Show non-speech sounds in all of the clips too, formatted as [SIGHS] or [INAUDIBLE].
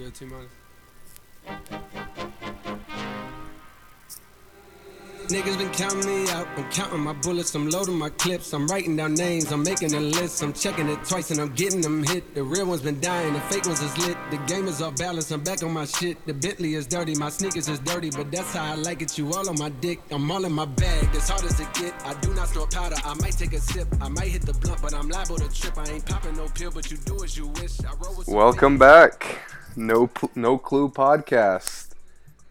good, T Money? Niggas been counting me out. I'm counting my bullets. I'm loading my clips. I'm writing down names. I'm making a list. I'm checking it twice and I'm getting them hit. The real ones been dying. The fake ones is lit. The game is off balance. I'm back on my shit. The Bentley is dirty. My sneakers is dirty, but that's how I like it. You all on my dick. I'm all in my bag. As hard as it get. I do not snort powder. I might take a sip. I might hit the blunt, but I'm liable to trip. I ain't popping no pill, but you do as you wish. I roll with some Welcome back. No No Clue podcast,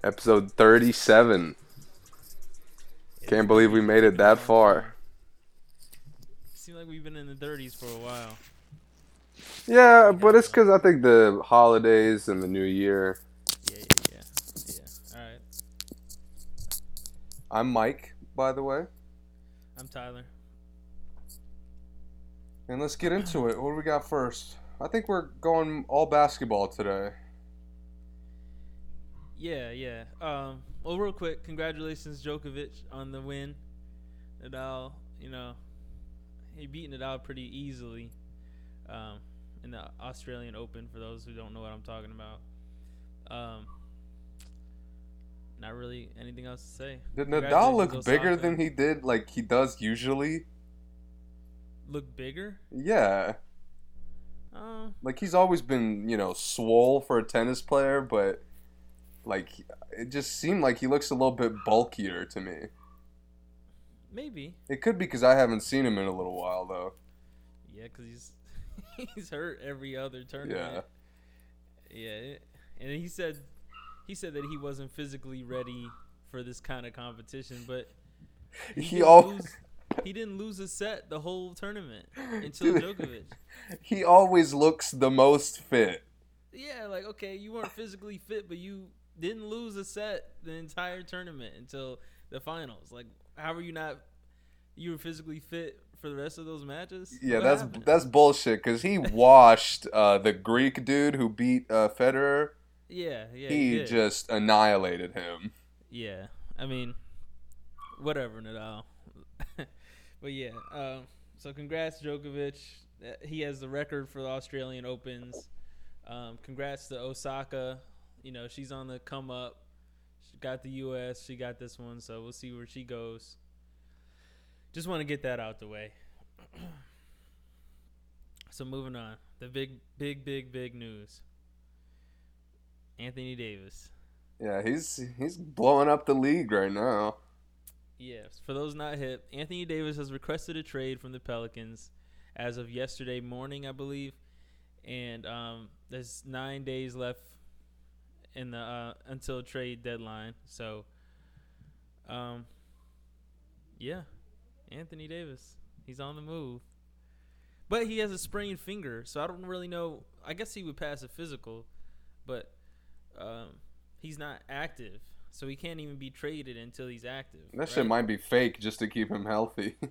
episode 37. Can't believe we made it that far. Seems like we've been in the 30s for a while. Yeah, but it's because I think the holidays and the new year. Yeah, yeah, yeah. Yeah. All right. I'm Mike, by the way. I'm Tyler. And let's get into it. What do we got first? I think we're going all basketball today. Yeah, yeah. Um, well, real quick, congratulations, Djokovic, on the win. Nadal, you know, he beat Nadal pretty easily um, in the Australian Open. For those who don't know what I'm talking about, um, not really anything else to say. Did Nadal look bigger than he did, like he does usually? Look bigger? Yeah. Uh, Like he's always been, you know, swole for a tennis player, but like it just seemed like he looks a little bit bulkier to me. maybe. It could be because I haven't seen him in a little while though. Yeah, because he's [LAUGHS] he's hurt every other tournament. Yeah, it- and he said he said that he wasn't physically ready for this kind of competition, but he, He didn't al- lose, he didn't lose a set the whole tournament until Dude. [LAUGHS] Djokovic. He always looks the most fit. Yeah, like okay, you weren't physically fit, but you didn't lose a set the entire tournament until the finals. Like, how are you not? You were physically fit for the rest of those matches. Yeah, What that's happened? that's bullshit. Cause he washed uh, the Greek dude who beat uh, Federer. yeah, yeah. he did. just annihilated him. Yeah, I mean, whatever, Nadal. [LAUGHS] but yeah, um, so congrats, Djokovic. Uh, He has the record for the Australian Opens. Um, congrats to Osaka. You know, she's on the come up. She got the U.S. She got this one, so we'll see where she goes. Just want to get that out the way. [CLEARS THROAT] so moving on, the big, big, big, big news. Anthony Davis. Yeah, he's he's blowing up the league right now. Yes, for those not hip, Anthony Davis has requested a trade from the Pelicans as of yesterday morning, I believe, and um, there's nine days left in the uh, until trade deadline. So, um, yeah, Anthony Davis, he's on the move, but he has a sprained finger, so I don't really know. I guess he would pass a physical, but um, he's not active. So he can't even be traded until he's active. That shit might be fake just to keep him healthy. [LAUGHS]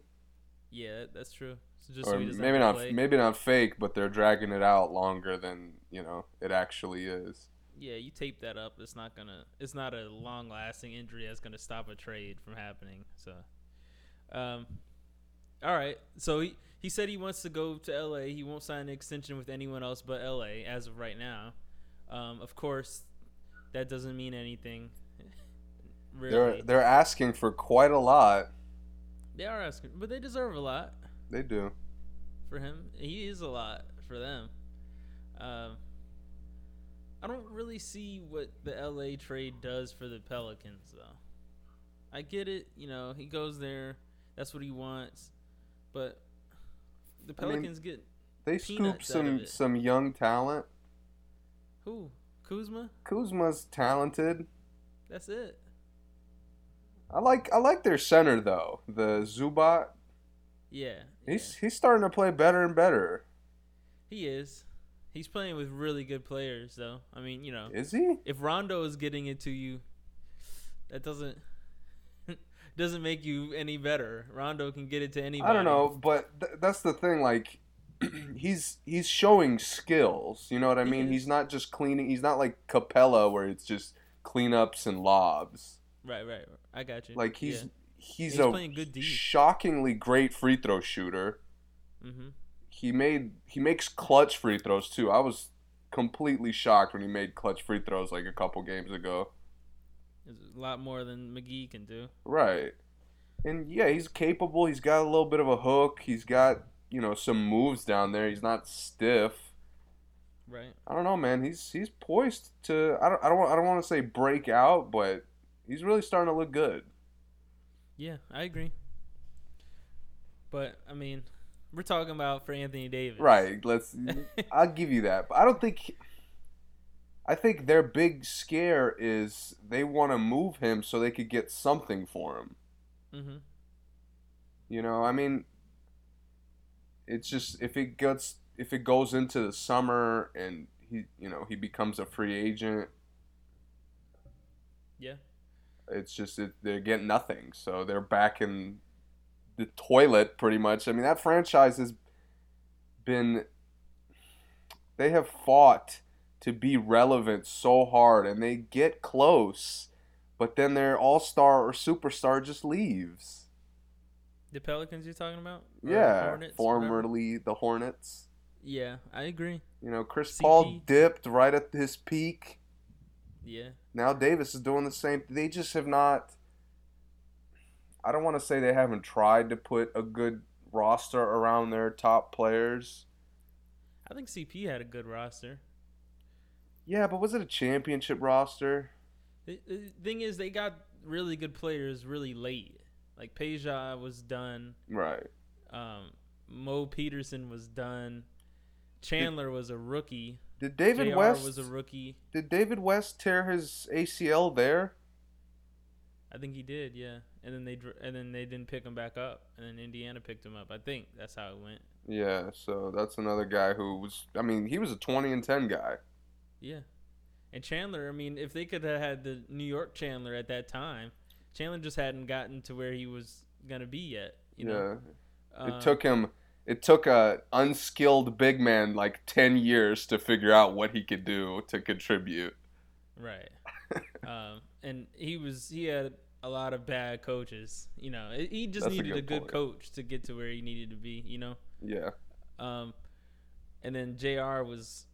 Yeah, that's true. So or so maybe not play. maybe not fake, but they're dragging it out longer than you know it actually is. Yeah, you tape that up. It's not gonna. It's not a long-lasting injury that's gonna stop a trade from happening. So, um, all right. So he he said he wants to go to L.A. He won't sign an extension with anyone else but L.A. as of right now. Um, of course, that doesn't mean anything. [LAUGHS] really, They're they're asking for quite a lot. they are asking, but they deserve a lot. They do. for him. He is a lot for them. Um, I don't really see what the LA trade does for the Pelicans, though. I get it, you know, he goes there, that's what he wants, but the I mean, Pelicans get They scoop Peanuts out of some some young talent. who? Kuzma? Kuzma's talented. That's it. I like I like their center though. The Zubac. Yeah, He's yeah. he's starting to play better and better. he is. He's playing with really good players, though. I mean, you know, Is he? if Rondo is getting it to you, that doesn't [LAUGHS] doesn't make you any better. Rondo can get it to anybody. I don't know, but th- that's the thing. Like, [CLEARS THROAT] he's he's showing skills. You know what I mean? He's not just cleaning. He's not like Capela, where it's just cleanups and lobs. Right, right. I got you. Like he's Yeah. he's, He's a good shockingly great free throw shooter. Mhm. He made he makes clutch free throws too. I was completely shocked when he made clutch free throws like a couple games ago. It's a lot more than McGee can do. Right. And yeah, he's capable. He's got a little bit of a hook. He's got, you know, some moves down there. He's not stiff. Right. I don't know, man. He's he's poised to I don't I don't I don't want to say break out, but he's really starting to look good. Yeah, I agree. But I mean, we're talking about for Anthony Davis. Right. Let's [LAUGHS] I'll give you that. But I don't think I think their big scare is they want to move him so they could get something for him. Mhm. You know, I mean, it's just if it gets if it goes into the summer and he you know he becomes a free agent, Yeah. it's just it, they're getting nothing, so they're back in the toilet pretty much. I mean, that franchise has been they have fought to be relevant so hard, and they get close, but then their all star or superstar just leaves. The Pelicans you're talking about? Yeah, Hornets, formerly the Hornets. Yeah, I agree. You know, Chris CP. Paul dipped right at his peak. Yeah. Now Davis is doing the same. They just have not. I don't want to say they haven't tried to put a good roster around their top players. I think CP had a good roster. Yeah, but was it a championship roster? The, the thing is, they got really good players really late. Like Peja was done. Right. Um, Mo Peterson was done. Chandler was a rookie. Did David JR West was a rookie. Did David West tear his ACL there? I think he did, yeah. And then they dr- and then they didn't pick him back up, and then Indiana picked him up. I think that's how it went. Yeah, so that's another guy who was I mean, he was a 20 and 10 guy. Yeah. And Chandler, I mean, if they could have had the New York Chandler at that time, Chandler just hadn't gotten to where he was gonna be yet. You know, yeah. It took him it took a unskilled big man like 10 years to figure out what he could do to contribute. right. [LAUGHS] um, and he was he had a lot of bad coaches. You know, He- he just That's needed a good good coach to get to where he needed to be. You know. Yeah. Um, and then Jr. was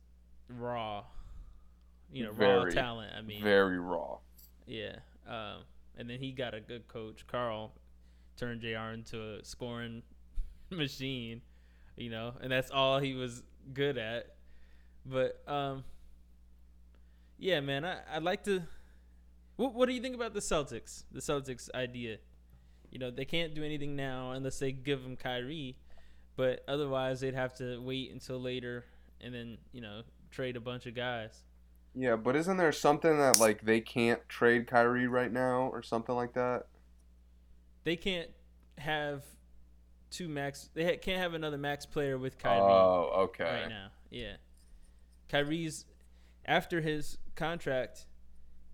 raw. You know, raw talent. I mean, Very raw. Yeah. Um, and then he got a good coach. Karl turned JR into a scoring [LAUGHS] machine, you know, and that's all he was good at. But um, yeah, man, I, I'd like to. What, what do you think about the Celtics? The Celtics idea. You know, they can't do anything now unless they give him Kyrie, but otherwise they'd have to wait until later and then you know trade a bunch of guys. Yeah, but isn't there something that like they can't trade Kyrie right now or something like that? they can't have two max. They ha- can't have another max player with Kyrie Oh, okay. right now. Yeah, Kyrie's after his contract.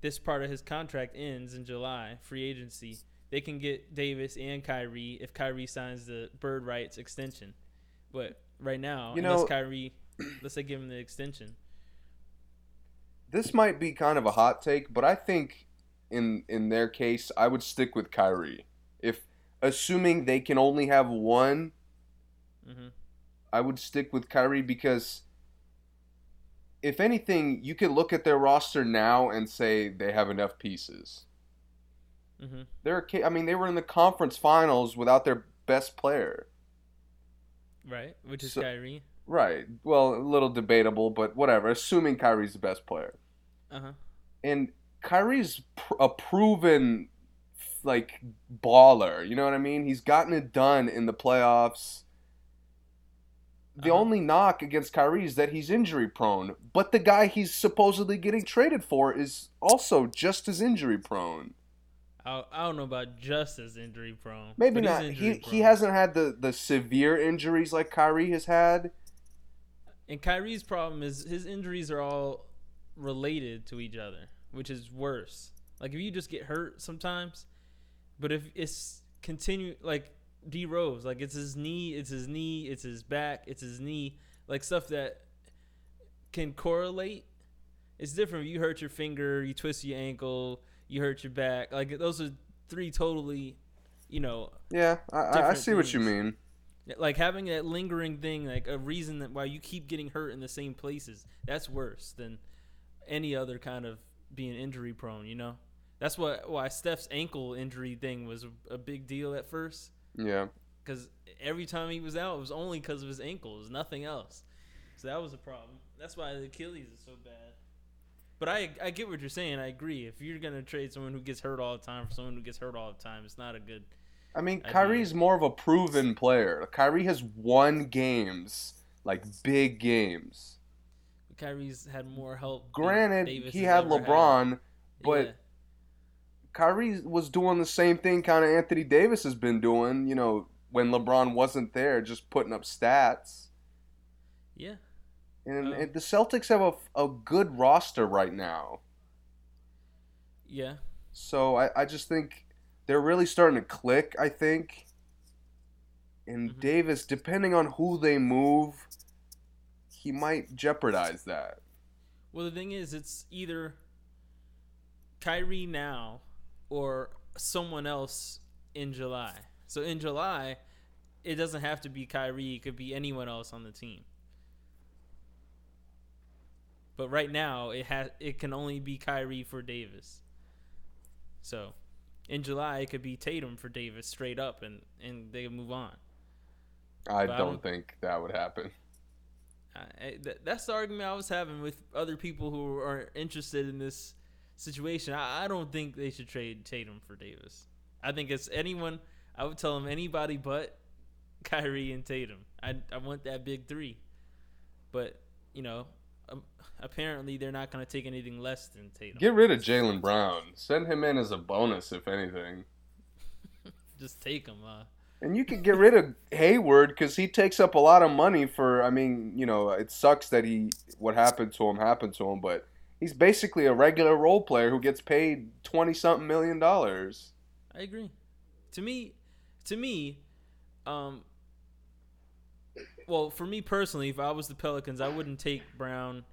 This part of his contract ends in July, free agency. They can get Davis and Kyrie if Kyrie signs the bird rights extension. But right now, You unless know- Kyrie, let's say give him the extension. This might be kind of a hot take, but I think in in their case, I would stick with Kyrie. If assuming they can only have one, hmm I would stick with Kyrie because if anything, you could look at their roster now and say they have enough pieces. Mm-hmm. They're, I mean, they were in the conference finals without their best player. Right, which is So- Kyrie. Right. Well, a little debatable, but whatever. Assuming Kyrie's the best player, Uh huh. and Kyrie's pr- a proven like baller. You know what I mean? He's gotten it done in the playoffs. The Uh-huh. only knock against Kyrie is that he's injury prone, but the guy he's supposedly getting traded for is also just as injury prone. I, I don't know about just as injury prone. Maybe not. He he hasn't had the the severe injuries like Kyrie has had. And Kyrie's problem is his injuries are all related to each other, which is worse. Like if you just get hurt sometimes, but if it's continue like D Rose, like it's his knee, it's his knee, it's his back, it's his knee, like stuff that can correlate. It's different. You hurt your finger, you twist your ankle, you hurt your back. Like those are three totally, you know, Yeah, I, I, see what you mean. Like having that lingering thing, like a reason that why you keep getting hurt in the same places, that's worse than any other kind of being injury prone. You know, that's what why Steph's ankle injury thing was a big deal at first. Yeah. Because every time he was out, it was only because of his ankles, nothing else. So that was a problem. That's why the Achilles is so bad. But I I get what you're saying. I agree. If you're gonna trade someone who gets hurt all the time for someone who gets hurt all the time, it's not a good. I mean, idea. Kyrie's more of a proven player. Kyrie has won games, like big games. Kyrie's had more help. Granted, Davis he had LeBron, but Yeah. Kyrie was doing the same thing kind of Anthony Davis has been doing, you know, when LeBron wasn't there, just putting up stats. yeah, And, Um, and the Celtics have a, a good roster right now. yeah. So I, I just think they're really starting to click, I think. And Mhm. Davis, depending on who they move, he might jeopardize that. Well, the thing is, it's either Kyrie now or someone else in July. So in July, it doesn't have to be Kyrie; it could be anyone else on the team. But right now, it has it can only be Kyrie for Davis. So, in July, it could be Tatum for Davis straight up, and and they move on. I But don't don't- think that would happen. I, I- that's the argument I was having with other people who are interested in this situation. I, I don't think they should trade Tatum for Davis. I think it's anyone. I would tell them anybody but Kyrie and Tatum. I I want that big three, but you know, um, apparently they're not going to take anything less than Tatum. Get rid of Jaylen Brown. Send him in as a bonus, if anything. [LAUGHS] Just take him. Uh, And you could get rid of Hayward because he takes up a lot of money for. I mean, you know, it sucks that he what happened to him happened to him, but he's basically a regular role player who gets paid twenty something million dollars. I agree. To me, to me, um, well, for me personally, if I was the Pelicans, I wouldn't take Brown.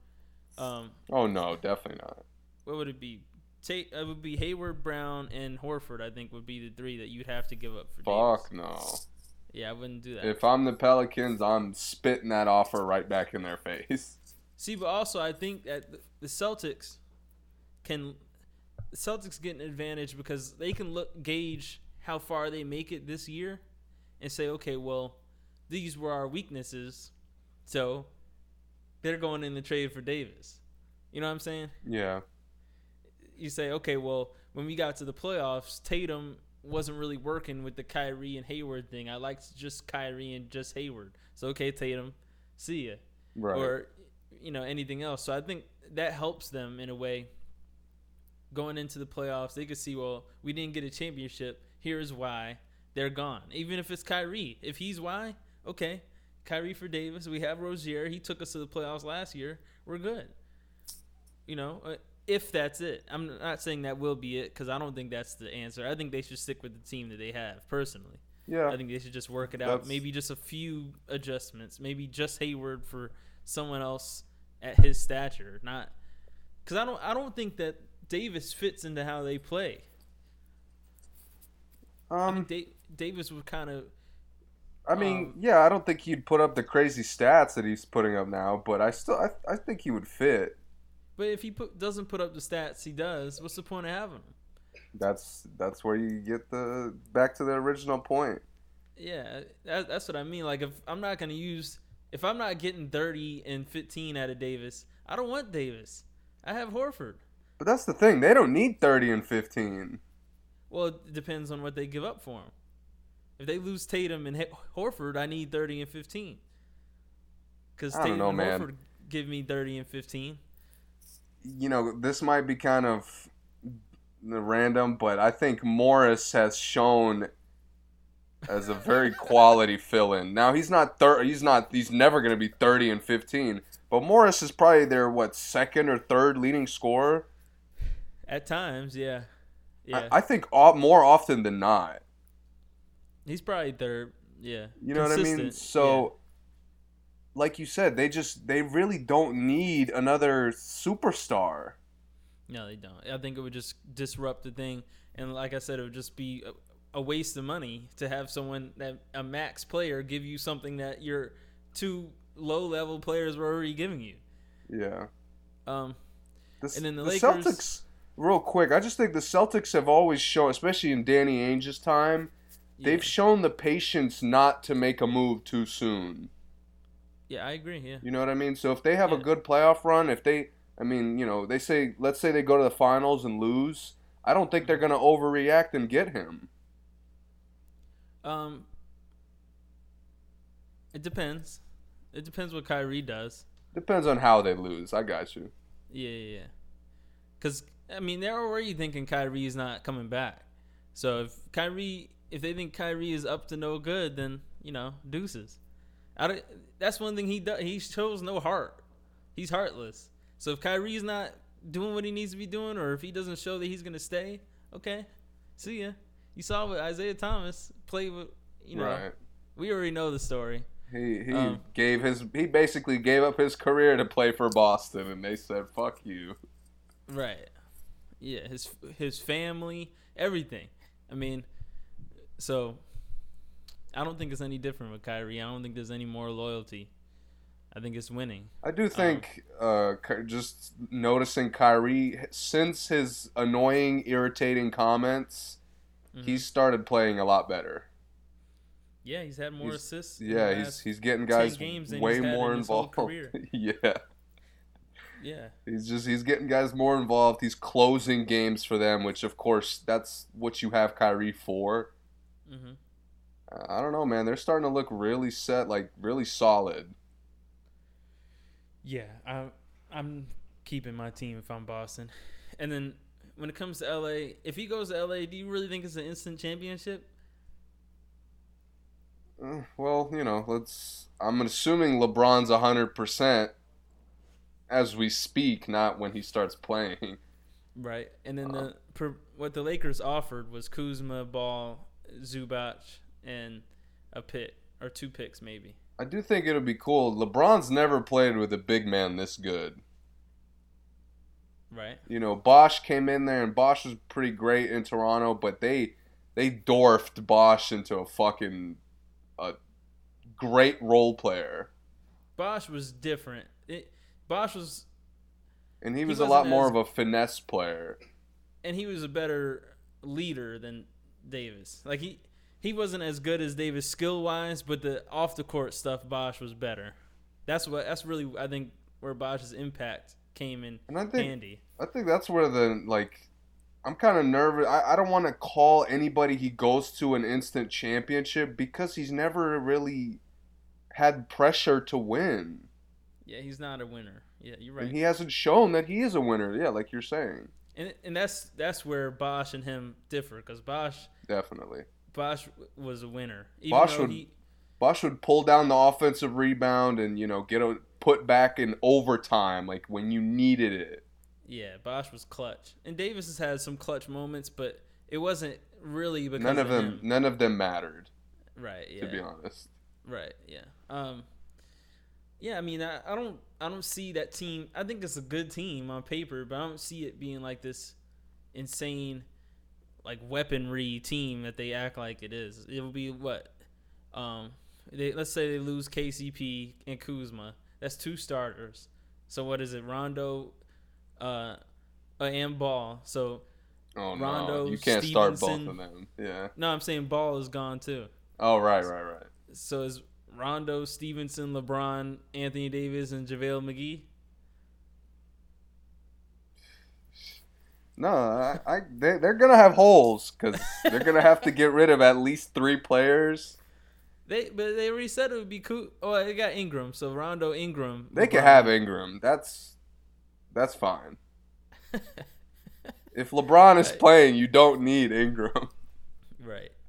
Um, Oh no, definitely not. what would it be? Take it would be Hayward, Brown, and Horford. I think would be the three that you'd have to give up for. Fuck Davis. no. Yeah, I wouldn't do that. If I'm the Pelicans, I'm spitting that offer right back in their face. See, but also I think that the- Celtics can the Celtics get an advantage because they can look gauge how far they make it this year and say, okay, well, these were our weaknesses, so they're going in the trade for Davis. You know what I'm saying? Yeah. You say, okay, well, when we got to the playoffs, Tatum wasn't really working with the Kyrie and Hayward thing. I liked just Kyrie and just Hayward. So okay, Tatum, see ya Right. or you know anything else. So I think that helps them in a way. Going into the playoffs, they could see, well, we didn't get a championship. Here's why they're gone. Even if it's Kyrie, if he's why, okay, Kyrie for Davis. We have Rozier. He took us to the playoffs last year. We're good. You know, uh, if that's it. I'm not saying that will be it because I don't think that's the answer. I think they should stick with the team that they have personally. yeah. I think they should just work it out. Maybe just a few adjustments. Maybe just Hayward for someone else at his stature. Not because I don't. I don't think that Davis fits into how they play. I um. da- Davis would kind of. I mean, um, yeah. I don't think he'd put up the crazy stats that he's putting up now, but I still, I, I think he would fit. But if he put, doesn't put up the stats he does, what's the point of having him? That's that's where you get the back to the original point. Yeah, that, that's what I mean. Like if I'm not gonna use, if I'm not getting 30 and 15 out of Davis, I don't want Davis. I have Horford. But that's the thing; they don't need thirty and fifteen. Well, it depends on what they give up for him. If they lose Tatum and Horford, I need 30 and 15. Because Tatum know, and man. Horford give me 30 and 15. You know, this might be kind of random, but I think Morris has shown as a very quality fill-in. Now he's not thir- he's not he's never going to be 30 and 15, but Morris is probably their what second or third leading scorer. At times, yeah. Yeah. I, I think all, more often than not. He's probably third. Yeah. You know what I mean? Consistent, So, like you said, they just they really don't need another superstar. No, they don't. I think it would just disrupt the thing. And like I said, it would just be a, waste of money to have someone that a max player give you something that your two low level players were already giving you. Yeah. Um, The, And then the the Lakers- Celtics, real quick, I just think the Celtics have always shown, especially in Danny Ainge's time, they've shown the patience not to make a move too soon. yeah, I agree. Yeah, You know what I mean? So if they have a good playoff run, if they, I mean, you know, they say, let's say they go to the finals and lose, I don't think they're going to overreact and get him. Um, it depends. It depends what Kyrie does. Depends on how they lose. I got you. Yeah, yeah, yeah. Because I mean, they're already thinking Kyrie is not coming back. So if Kyrie, if they think Kyrie is up to no good, then you know, deuces. I that's one thing he does. He shows no heart. He's heartless. So if Kyrie's not doing what he needs to be doing, or if he doesn't show that he's gonna stay, okay, see ya. You saw what Isaiah Thomas played with. You know, right. we already know the story. He he Um, gave his he basically gave up his career to play for Boston, and they said fuck you. Right. Yeah, his his family, everything. I mean, so I don't think it's any different with Kyrie. I don't think there's any more loyalty. I think it's winning. I do think uh, just noticing Kyrie since his annoying, irritating comments, Mhm. he's started playing a lot better. Yeah, he's had more he's- assists. Yeah, he's he's getting guys way more in involved. [LAUGHS] yeah, yeah, he's just he's getting guys more involved. He's closing games for them, which of course that's what you have Kyrie for. hmm Uh, I don't know, man. They're starting to look really set, like really solid. yeah. I'm I'm keeping my team if I'm Boston. And then when it comes to LA, if he goes to LA, do you really think it's an instant championship? Uh, well, you know, let's. I'm assuming LeBron's hundred percent as we speak, not when he starts playing. Right. And then Uh, the per, what the Lakers offered was Kuzma, Ball, Zubac, and a pick or two picks maybe. I do think it'll be cool. LeBron's never played with a big man this good. Right. You know, Bosh came in there and Bosh was pretty great in Toronto, but they they dwarfed Bosh into a fucking a great role player. Bosh was different. It, Bosh was, And he He was a lot more as- of a finesse player. and he was a better leader than Davis. Like he, he wasn't as good as Davis skill wise, but the off the court stuff, Bosh was better. That's what. That's really I think where Bosh's impact came in And I think handy. I think that's where the like I'm kind of nervous. I, I don't want to call anybody he goes to an instant championship because he's never really had pressure to win. Yeah, he's not a winner. Yeah, you're right. And he hasn't shown that he is a winner. Yeah, like you're saying. and and that's that's where Bosh and him differ because Bosh Definitely. Bosh was a winner. Even Bosh though would- he, Bosh would pull down the offensive rebound and, you know, get a put back in overtime like when you needed it. yeah, Bosh was clutch, and Davis has had some clutch moments, but it wasn't really because None of them him. none of them mattered, Right. Yeah. to be honest. Right. Yeah. Um. Yeah. I mean, I, I don't. I don't see that team. I think it's a good team on paper, but I don't see it being like this insane, like weaponry team that they act like it is. It will be what. Um. They, let's say they lose KCP and Kuzma. That's two starters. So what is it? Rondo, uh, uh and Ball. So Oh no. Rondo, You can't start both of them. Yeah. no, I'm saying Ball is gone too. Oh, right, right, right. So is Rondo, Stephenson, LeBron, Anthony Davis, and JaVale McGee? No, I, I they, they're gonna have holes because they're gonna have to get rid of at least three players. They but they already said it would be cool. Oh, they got Ingram, so Rondo, Ingram. They could have Ingram. That's that's fine. If LeBron is [LAUGHS] Right. playing, you don't need Ingram. [LAUGHS] right. [LAUGHS]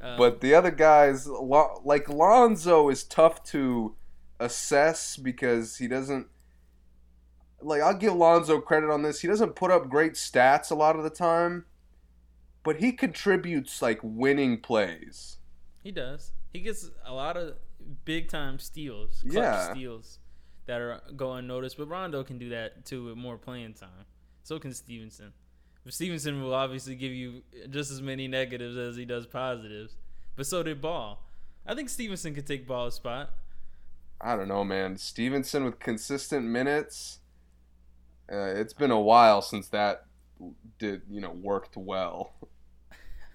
Um, But the other guys, like Lonzo, is tough to assess because he doesn't. Like I'll give Lonzo credit on this. He doesn't put up great stats a lot of the time, but he contributes like winning plays. he does. He gets a lot of big time steals, clutch Yeah. steals that are go unnoticed. But Rondo can do that too with more playing time. So can Stephenson. Stephenson will obviously give you just as many negatives as he does positives, but so did Ball. I think Stephenson could take Ball's spot. I don't know, man. Stephenson with consistent minutes. Uh, it's been a while since that did you know worked well.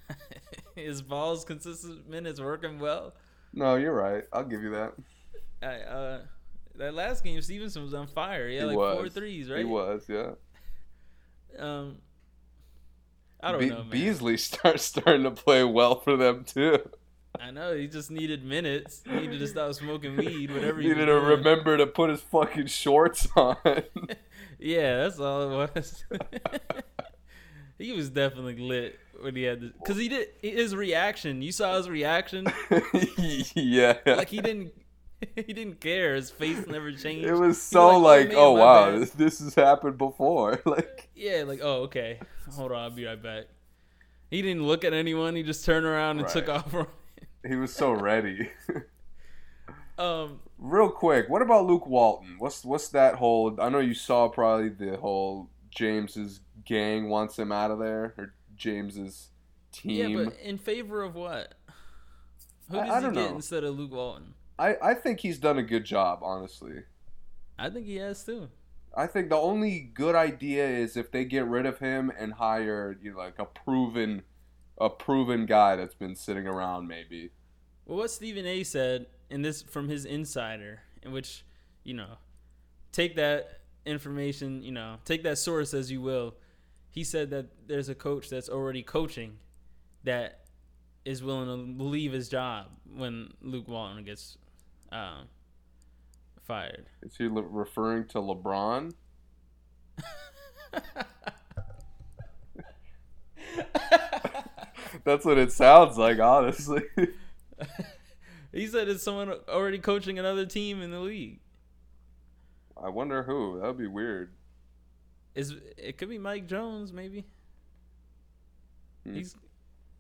[LAUGHS] Is Ball's consistent minutes working well? No, you're right. I'll give you that. I, uh, that last game, Stephenson was on fire. Yeah, like was. four threes, right? He was, yeah. Um, I don't Be- know, man. Beasley start [LAUGHS] starting to play well for them too. I know he just needed minutes. [LAUGHS] He needed to stop smoking weed, whatever. he Needed to remember to put his fucking shorts on. Yeah, that's all it was. he was definitely lit when he had this, because he did his reaction. You saw his reaction, [LAUGHS] yeah. like he didn't, [LAUGHS] he didn't care. His face never changed. It was so like, like, "Oh, oh wow, bad." this, this has happened before. [LAUGHS] Like, Yeah, like oh okay, hold on, I'll be right back. He didn't look at anyone. He just turned around and took off. he was so ready. Um, Real quick, what about Luke Walton? What's what's that whole? I know you saw probably the whole James's gang wants him out of there, or James's team. yeah, but in favor of what? Who I- does I he don't get know. instead of Luke Walton? I I think he's done a good job, honestly. I think he has too. I think the only good idea is if they get rid of him and hire you know, like a proven, a proven guy that's been sitting around maybe. Well, what Stephen A. said, in this from his insider, in which, you know, take that information, you know, take that source as you will. He said that there's a coach that's already coaching that is willing to leave his job when Luke Walton gets um, fired. Is he le- referring to LeBron? [LAUGHS] That's what it sounds like, honestly. [LAUGHS] he said it's someone already coaching another team in the league. I wonder who. That would be weird. Is it could be Mike Jones maybe? Hmm. He's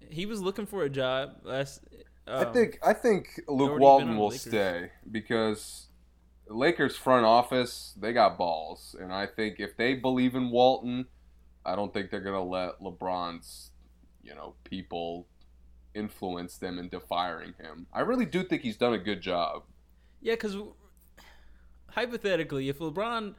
he was looking for a job last. I um, think I think Luke Walton will Lakers. stay because Lakers front office they got balls, and I think if they believe in Walton, I don't think they're gonna let LeBron's you know people influence them into firing him. I really do think he's done a good job. Yeah, because hypothetically, if LeBron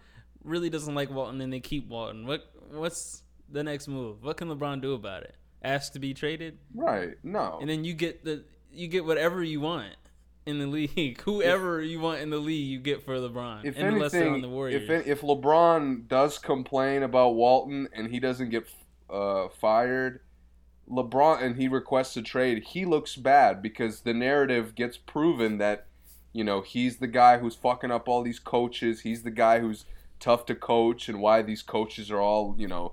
really doesn't like Walton and they keep Walton, what what's the next move? What can LeBron do about it? Ask to be traded, Right? No. and then you get the you get whatever you want in the [LAUGHS] league. Whoever you want in the league, you get for LeBron. if unless they're on anything, the Warriors. if if LeBron does complain about Walton and he doesn't get uh, fired, LeBron and he requests a trade, he looks bad because the narrative gets proven that you know he's the guy who's fucking up all these coaches. He's the guy who's tough to coach, and why these coaches are all you know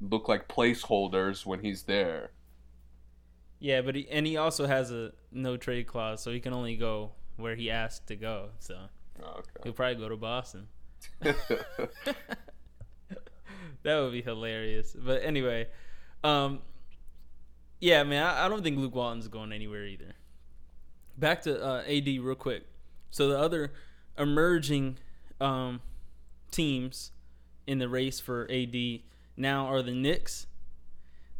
look like placeholders when he's there. yeah, but he, and he also has a no trade clause, so he can only go where he asked to go. So Oh, he'll probably go to Boston. [LAUGHS] [LAUGHS] that would be hilarious. But anyway, um, yeah, man, I, I don't think Luke Walton's going anywhere either. Back to uh, AD real quick. So the other emerging um, teams in the race for AD now are the Knicks,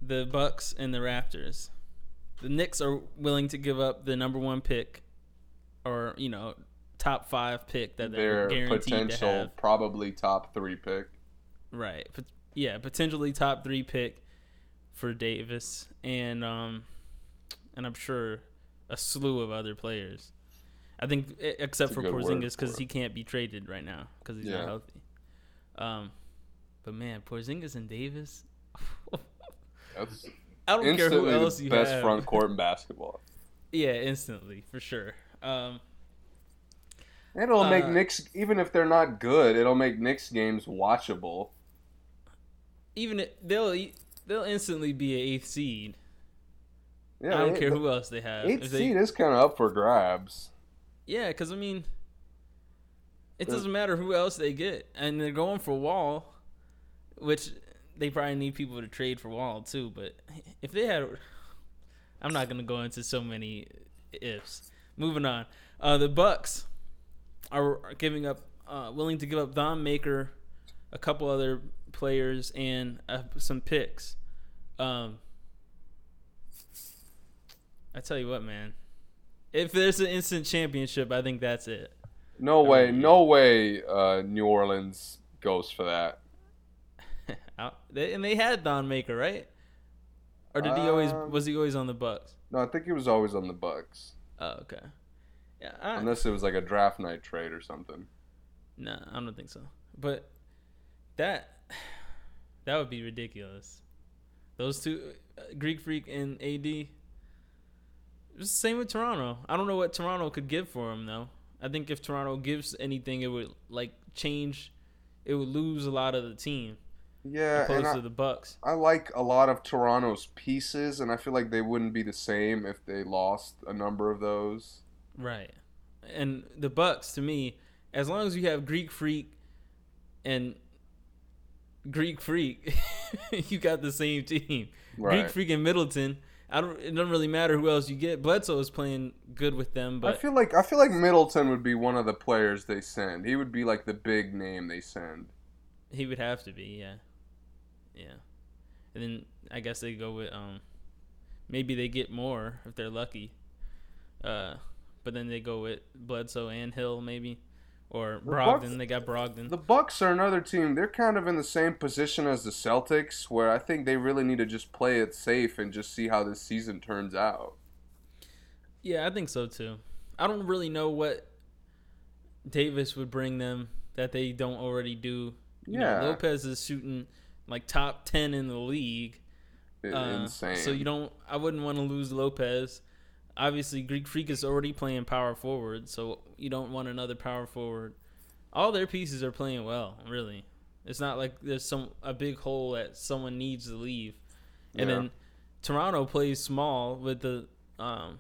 the Bucks, and the Raptors. The Knicks are willing to give up the number one pick, or you know, top five pick that they're Their guaranteed to have. potential probably top three pick. Right. Yeah, potentially top three pick for Davis, and um, and I'm sure a slew of other players. I think except That's for Porzingis because he can't be traded right now because he's Yeah. not healthy. Um, but man, Porzingis and Davis. [LAUGHS] That's I don't care who instantly else the you best have. front court in basketball. [LAUGHS] Yeah, instantly for sure. Um, And it'll make Uh, Knicks, even if they're not good, it'll make Knicks games watchable. even if, they'll e- they'll instantly be a eighth seed. Yeah, I don't eight- care who else they have. Eighth they- seed is kind of up for grabs. Yeah, because I mean, it doesn't matter who else they get, and they're going for Wall, which they probably need people to trade for Wall too. But if they had, I'm not gonna go into so many ifs. Moving on, uh, the Bucks are, are giving up, uh, willing to give up Thon Maker, a couple other players and uh, some picks. Um, I tell you what, man. If there's an instant championship, I think that's it. No way, no way. Uh, New Orleans goes for that. [LAUGHS] and they had Thon Maker, right? Or did he always Um, was he always on the Bucks? No, I think he was always on the Bucks, Oh, okay. Yeah, I, unless it was like a draft night trade or something. Nah, I don't think so. But that [SIGHS] that would be ridiculous. Those two, uh, Greek Freak and AD. The same with Toronto. I don't know what Toronto could give for him though. I think if Toronto gives anything, it would like change. It would lose a lot of the team Yeah, opposed I, to the Bucks. I like a lot of Toronto's pieces, and I feel like they wouldn't be the same if they lost a number of those. Right. And the Bucks to me, as long as you have Greek Freak and Greek Freak, [LAUGHS] you got the same team. Right. Greek Freak and Middleton. I don't. It doesn't really matter who else you get. Bledsoe is playing good with them, but I feel like I feel like Middleton would be one of the players they send. He would be like the big name they send. he would have to be. Yeah, yeah. And then I guess they go with um, maybe they get more if they're lucky. Uh, but then they go with Bledsoe and Hill maybe, or The Brogdon. Bucks- they got Brogdon. The Bucks are another team. They're kind of in the same position as the Celtics, where I think they really need to just play it safe and just see how this season turns out. Yeah, I think so too. I don't really know what Davis would bring them that they don't already do. You know, Yeah. Lopez is shooting like top ten in the league. Uh, Insane. So you don't. I wouldn't want to lose Lopez. Obviously, Greek Freak is already playing power forward, so you don't want another power forward. All their pieces are playing well. Really, it's not like there's some a big hole that someone needs to leave. And Yeah. then Toronto plays small with the. Um,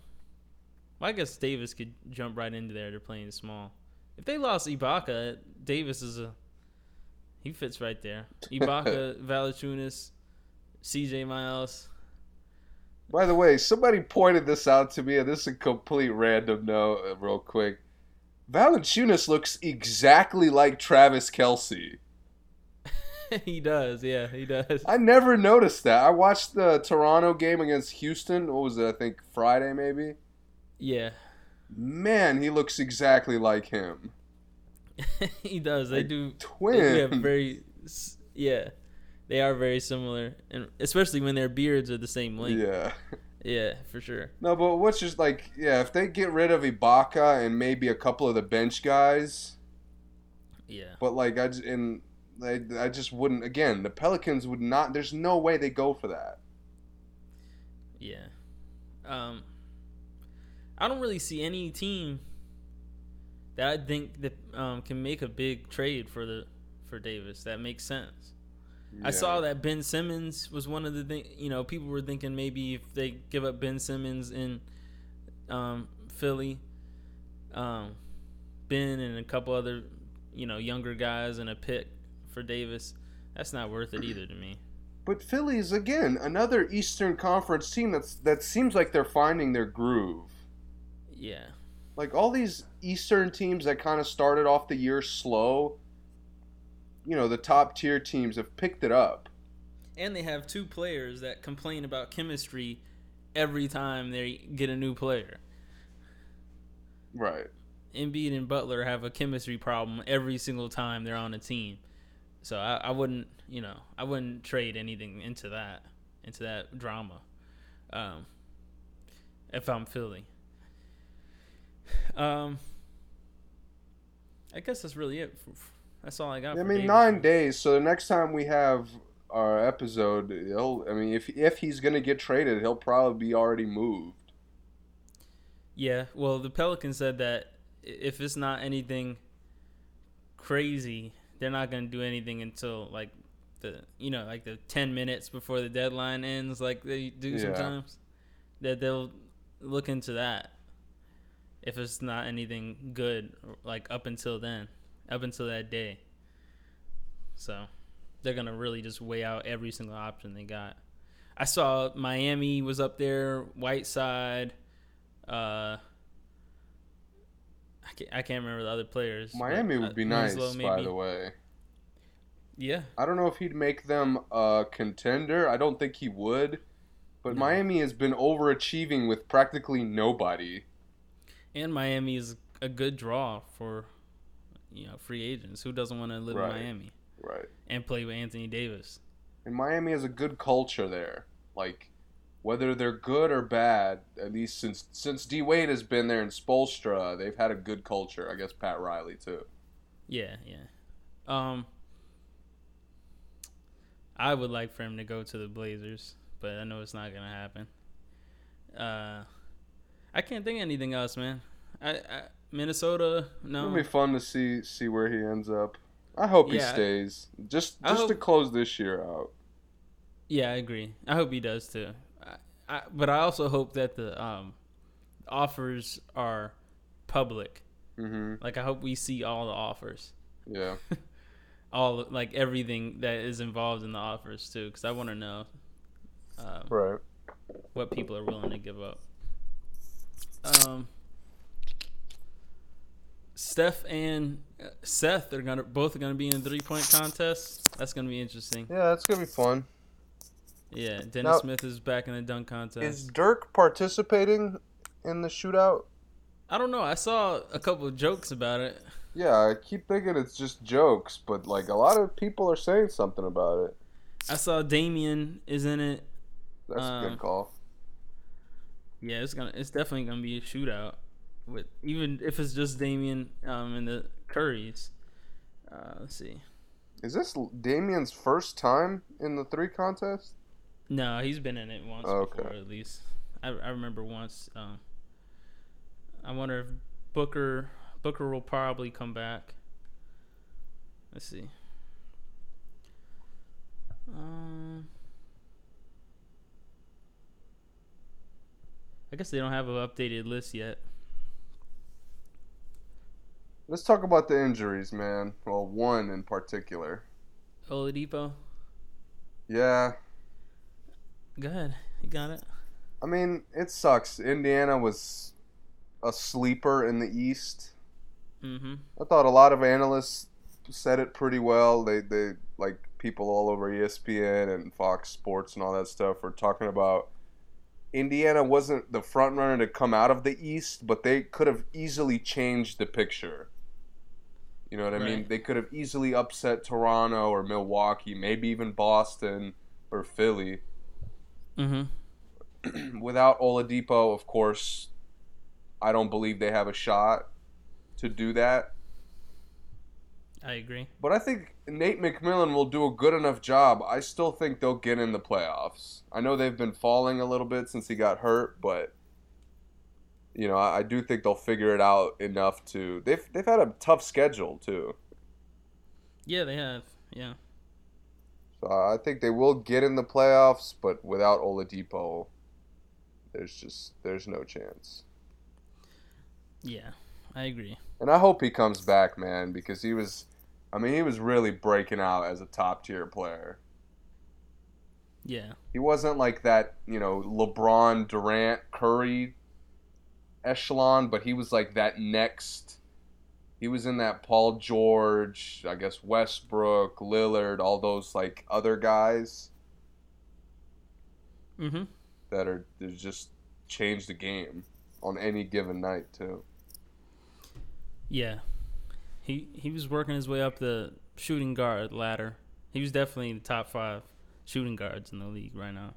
well, I guess Davis could jump right into there. They're playing small. If they lost Ibaka, Davis is a. He fits right there. [LAUGHS] Ibaka, Valanciunas, CJ Miles. By the way, somebody pointed this out to me, and this is a complete random note, uh, real quick. Valanciunas looks exactly like Travis Kelce. [LAUGHS] he does, yeah, he does. I never noticed that. I watched the Toronto game against Houston. What was it? I think Friday, maybe. Yeah, Man, he looks exactly like him. [LAUGHS] he does. They Like do. They do have very, yeah, they are very similar, and especially when their beards are the same length. Yeah, yeah. for sure. No, but what's just like, yeah, if they get rid of Ibaka and maybe a couple of the bench guys, Yeah, but like I just, and I, I just wouldn't. Again, the Pelicans would not. There's no way they go for that. yeah. Um, I don't really see any team that I think that um, can make a big trade for the for Davis that makes sense. I saw that Ben Simmons was one of the thing. You know, people were thinking maybe if they give up Ben Simmons in um, Philly, um, Ben and a couple other, you know, younger guys and a pick for Davis, that's not worth it either to me. But Philly's again another Eastern Conference team that's that seems like they're finding their groove. Yeah, Like all these Eastern teams that kind of started off the year slow, you know, the top tier teams have picked it up. and they have two players that complain about chemistry every time they get a new player. Right. Embiid and Butler have a chemistry problem every single time they're on a team. So I, I wouldn't, you know, I wouldn't trade anything into that, into that drama. Um, if I'm Philly. Um, I guess that's really it. That's all I got. I mean, Davis. nine days. So the next time we have our episode, he'll. I mean, if if he's gonna get traded, he'll probably be already moved. Yeah, well, the Pelicans said that if it's not anything crazy, they're not going to do anything until like the you know like the ten minutes before the deadline ends, like they do Yeah. sometimes. That they'll look into that if it's not anything good, like up until then, up until that day. So they're gonna really just weigh out every single option they got. I saw Miami was up there, Whiteside. Uh, I can't, I can't remember the other players. Miami uh, would be nice, Winslow by the way. Yeah. I don't know if he'd make them a contender. I don't think he would. But No. Miami has been overachieving with practically nobody. And Miami is a good draw for you know free agents. Who doesn't want to live Right. in Miami Right. and play with Anthony Davis? And Miami has a good culture there. Like whether they're good or bad, at least since since D Wade has been there and Spoelstra, they've had a good culture. I guess Pat Riley too. Yeah, yeah. Um, I would like for him to go to the Blazers, but I know it's not gonna happen. Uh, I can't think of anything else, man. I, I Minnesota, no. It'll be fun to see see where he ends up. I hope he stays. Just just to hope- close this year out. Yeah, I agree. I hope he does too. I, I, but I also hope that the um, offers are public. Mm-hmm. Like I hope we see all the offers, Yeah. [LAUGHS] all like everything that is involved in the offers too, because I want to know um, Right. what people are willing to give up. Um, Steph and uh, Seth are gonna both are gonna be in a three point contest. That's gonna be interesting. Yeah, that's gonna be fun. Yeah, Dennis Now- Smith is back in the dunk contest. Is Dirk participating in the shootout? I don't know. I saw a couple of jokes about it. Yeah, I keep thinking it's just jokes, but like a lot of people are saying something about it. I saw Damian is in it. That's a Um, good call. Yeah, it's gonna. It's definitely gonna be a shootout. With even if it's just Damian um, and the Currys. Uh, let's see. Is this Damian's first time in the three contest? No, he's been in it once Okay. before at least. I, I remember once. Um, I wonder if Booker Booker will probably come back. Let's see. Um, I guess they don't have an updated list yet. Let's talk about the injuries, man. Well, one in particular. Oladipo, Yeah, go ahead. You got it. I mean, it sucks. Indiana was a sleeper in the East. Mm-hmm. I thought a lot of analysts said it pretty well. They they like people all over ESPN and Fox Sports and all that stuff were talking about Indiana wasn't the front runner to come out of the East, but they could have easily changed the picture. You know what I mean? They could have easily upset Toronto or Milwaukee, maybe even Boston or Philly. Mm-hmm. [CLEARS THROAT] Without Oladipo, of course, I don't believe they have a shot to do that. I agree. But I think Nate McMillan will do a good enough job. I still think they'll get in the playoffs. I know they've been falling a little bit since he got hurt, but you know, I, I do think they'll figure it out enough to. They've they've had a tough schedule too, Yeah, they have. Yeah. so I think they will get in the playoffs. But without Oladipo, there's just there's no chance. Yeah, I agree. And I hope he comes back, man, because he was, I mean, he was really breaking out as a top tier player. Yeah. He wasn't like that, you know, LeBron, Durant, Curry echelon, but he was like that next. He was in that Paul George, I guess Westbrook, Lillard, all those like other guys Mm-hmm. that are just change the game on any given night too. Yeah. He he was working his way up the shooting guard ladder. He was definitely in the top five shooting guards in the league right now.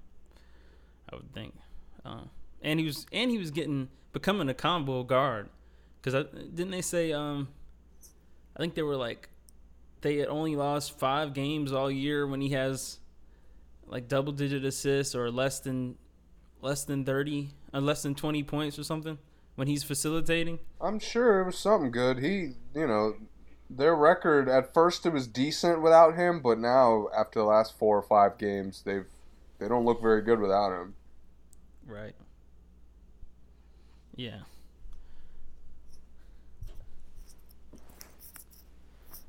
I would think. Um, and he was and he was getting becoming a combo guard because didn't they say um I think they were like they had only lost five games all year when he has like double digit assists or less than less than 30 or less than 20 points or something when he's facilitating I'm sure it was something good. He, you know, their record at first it was decent without him, but now after the last four or five games, they've they don't look very good without him. Right. Yeah.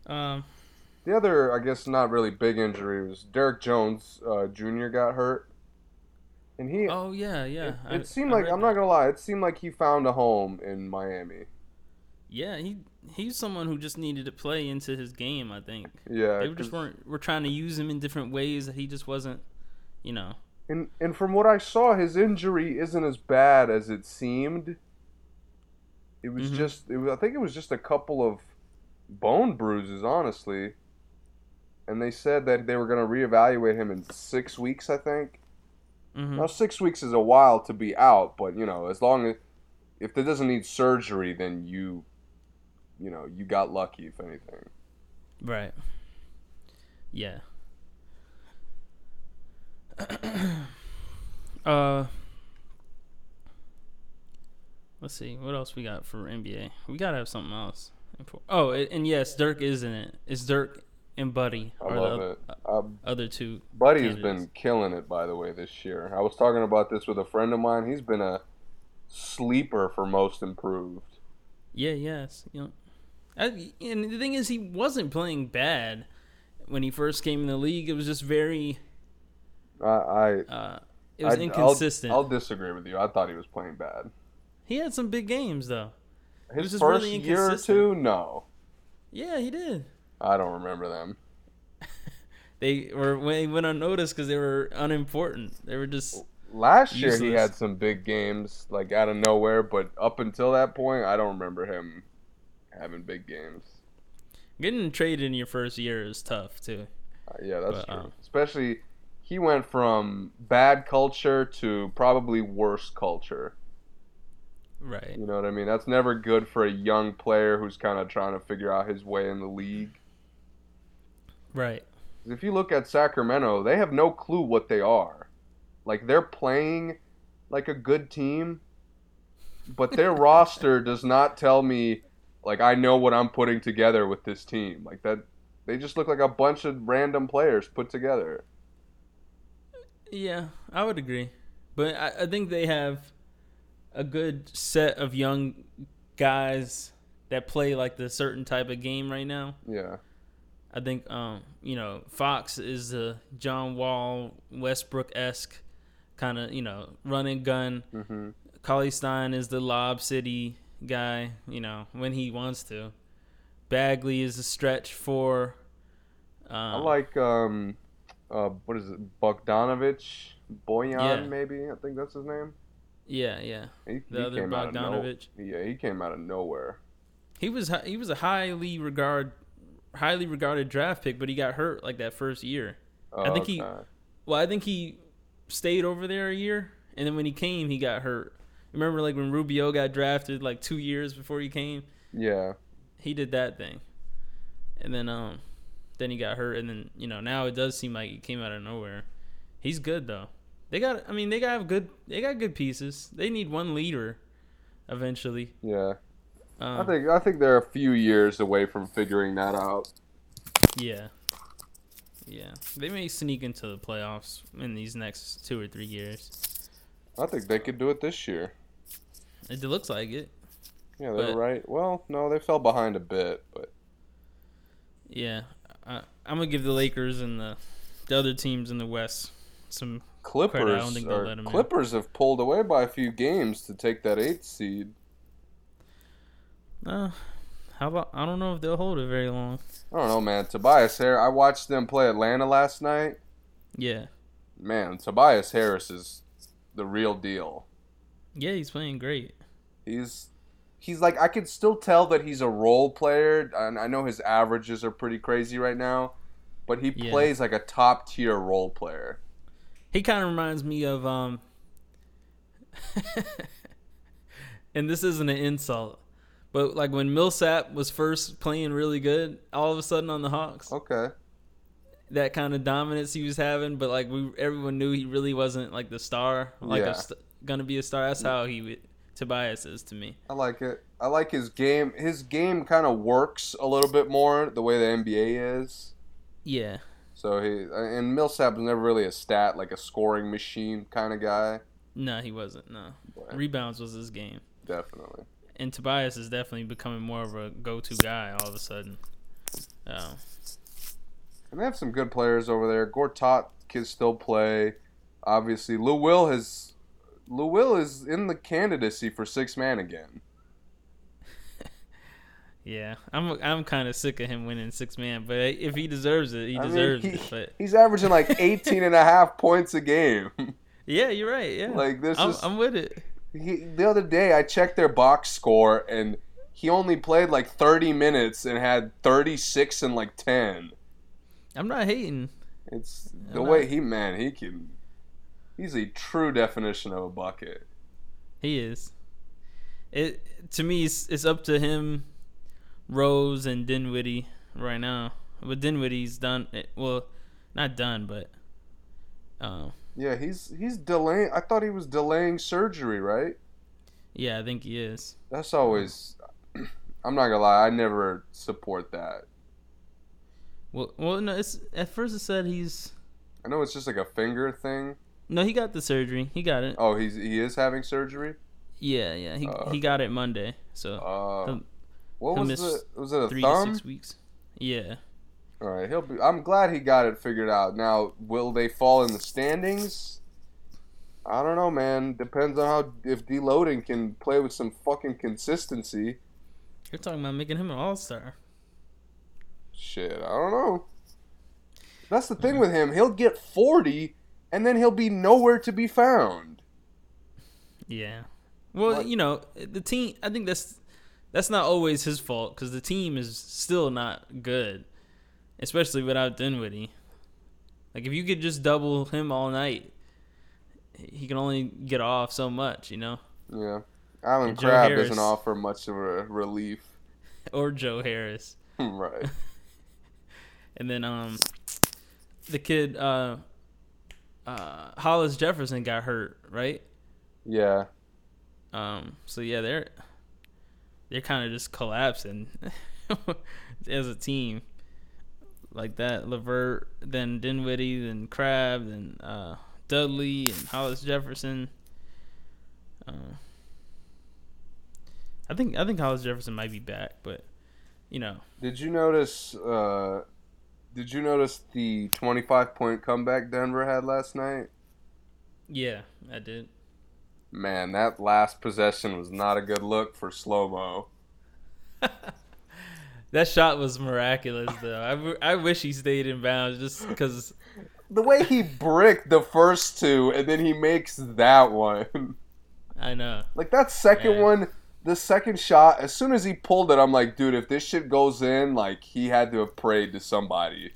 Um. The other, I guess, not really big injury was Derrick Jones uh, Jr. got hurt, and he. Oh yeah, yeah. it, I- seemed I like I'm not gonna lie. It seemed like he found a home in Miami. Yeah, he he's someone who just needed to play into his game. I think. Yeah, They just weren't. We're trying to use him in different ways that he just wasn't. You know. And and from what I saw, his injury isn't as bad as it seemed. It was Mhm. just it was, I think it was just a couple of bone bruises, honestly. And they said that they were going to reevaluate him in six weeks. I think. hmm Now six weeks is a while to be out, but you know, as long as if it doesn't need surgery, then you, you know, you got lucky if anything. Right. Yeah. [CLEARS THROAT] uh Let's see. What else we got for NBA? We got to have something else. Oh, and yes, Dirk is in it. It's Dirk and Buddy I love the it. oth- Um, other two. Buddy's been killing it, by the way, this year. I was talking about this with a friend of mine. He's been a sleeper for most improved. Yeah, yes. You know. I, and the thing is he wasn't playing bad when he first came in the league. It was just very I, I uh it was I- I'll- inconsistent. I'll, disagree with you. I thought he was playing bad. he had some big games though. was His just first really year or two, no, Yeah, he did. I don't remember them. [LAUGHS] They were when he went unnoticed because they were unimportant. They were just Last year he had some big games, like out of nowhere, but up until that point, I don't remember him having big games. getting traded in your first year is tough too. Uh, yeah, that's But, true. um, Especially, he went from bad culture to probably worse culture. Right. You know what I mean? That's never good for a young player who's kind of trying to figure out his way in the league. Right. If you look at Sacramento, they have no clue what they are. Like they're playing like a good team, but their [LAUGHS] roster does not tell me like I know what I'm putting together with this team. Like that they just look like a bunch of random players put together. Yeah, I would agree, but I, I think they have a good set of young guys that play like the certain type of game right now. Yeah. I think um, you know Fox is the John Wall Westbrook esque kind of you know run and gun. Mhm. Cauley-Stein is the Lob City guy. You know when he wants to. Bagley is a stretch four. Um, I like um uh what is it? Bogdanovich? Boyan Yeah. maybe? I think that's his name. Yeah, yeah. He, The he other came out of no- Bogdanovich. Yeah, he came out of nowhere. He was he was a highly regard highly regarded draft pick, but he got hurt like that first year. I think he- Well, I think he stayed over there a year, and then when he came, he got hurt. Remember, like when Rubio got drafted, like two years before he came, Yeah. he did that thing, and then um, then he got hurt, and then you know now it does seem like he came out of nowhere. He's good though. They got, I mean, they got good, they got good pieces. They need one leader, eventually. Yeah. Um, I think I think they're a few years away from figuring that out. Yeah. Yeah. They may sneak into the playoffs in these next two or three years. I think they could do it this year. It looks like it. Yeah, they're But- right. Well, no, they fell behind a bit, but Yeah. I, I'm going to give the Lakers and the, the other teams in the West some. Clippers don't think they'll let 'em in. Clippers have pulled away by a few games to take that eighth seed. Uh, how about. I don't know if they'll hold it very long. I don't know, man. Tobias Harris. I watched them play Atlanta last night. Yeah. Man, Tobias Harris is the real deal. Yeah, he's playing great. He's he's like I can still tell that he's a role player, and I know his averages are pretty crazy right now, but he Yeah. plays like a top tier role player. He kind of reminds me of. um. [LAUGHS] and this isn't an insult, but like when Millsap was first playing really good, all of a sudden on the Hawks, Okay. that kind of dominance he was having, but like we everyone knew he really wasn't like the star, like Yeah. a st- gonna be a star. That's how he w- Tobias is to me. I like it. I like his game. His game kind of works a little bit more the way the NBA is. Yeah, So he and Millsap was never really a stat like a scoring machine kind of guy. no, he wasn't. No, rebounds was his game, definitely. and Tobias is definitely becoming more of a go-to guy all of a sudden. Oh, And they have some good players over there. Gortat can still play. Obviously, Lou Will has Lou Will is in the candidacy for six man again. [LAUGHS] Yeah, I'm I'm kind of sick of him winning six man, but if he deserves it, he I mean, deserves he- it. But He's averaging like [LAUGHS] 18 and a half points a game. [LAUGHS] yeah, you're right. Yeah, Like, this I'm, is- I'm with it. He, the other day, I checked their box score, and he only played like 30 minutes and had 36 and like 10. I'm not hating. It's the I'm way not- he, man, he can. He's a true definition of a bucket. He is. It to me, it's, it's up to him, Rose and Dinwiddie right now. But Dinwiddie's done. It, well, not done, but uh, Yeah, he's he's delaying. I thought he was delaying surgery, right? yeah, I think he is. That's always. [CLEARS THROAT] I'm not gonna lie. I never support that. Well, well, no. It's at first it said he's I know it's just like a finger thing. No. He got the surgery. He got it. Oh, he's he is having surgery. Yeah, yeah. He Oh, he got it Monday. So Uh, He'll- what he'll was the was it a three thumb? to six weeks. Yeah. All right, he'll be. I'm glad he got it figured out. Now, will they fall in the standings? I don't know, man. Depends on how if D'Angelo can play with some fucking consistency. You're talking about making him an all star. Shit, I don't know. That's the thing with him. He'll get 40, and then he'll be nowhere to be found. Yeah. Well, What- you know, the team. I think that's that's not always his fault because the team is still not good, especially without Dinwiddie. Like if you could just double him all night, he can only get off so much, you know. Yeah, Allen And Joe doesn't offer much of a relief. [LAUGHS] Or Joe Harris, [LAUGHS] right. [LAUGHS] and then um, the kid uh, uh, Hollis Jefferson got hurt, right? Yeah. Um, so yeah, they're they're kind of just collapsing [LAUGHS] as a team like that. Levert, then Dinwiddie, then Crabbe, then uh, Dudley and Hollis Jefferson. Uh, I think I think Hollis Jefferson might be back, but you know, Did you notice? Uh, did you notice the 25 point comeback Denver had last night? yeah, I did. Man, that last possession was not a good look for slow mo. [LAUGHS] That shot was miraculous, though. I, w- I wish he stayed in bounds just because. The way he bricked the first two and then he makes that one. I know. Like that second Yeah. one, the second shot, as soon as he pulled it, I'm like, dude, if this shit goes in, like he had to have prayed to somebody.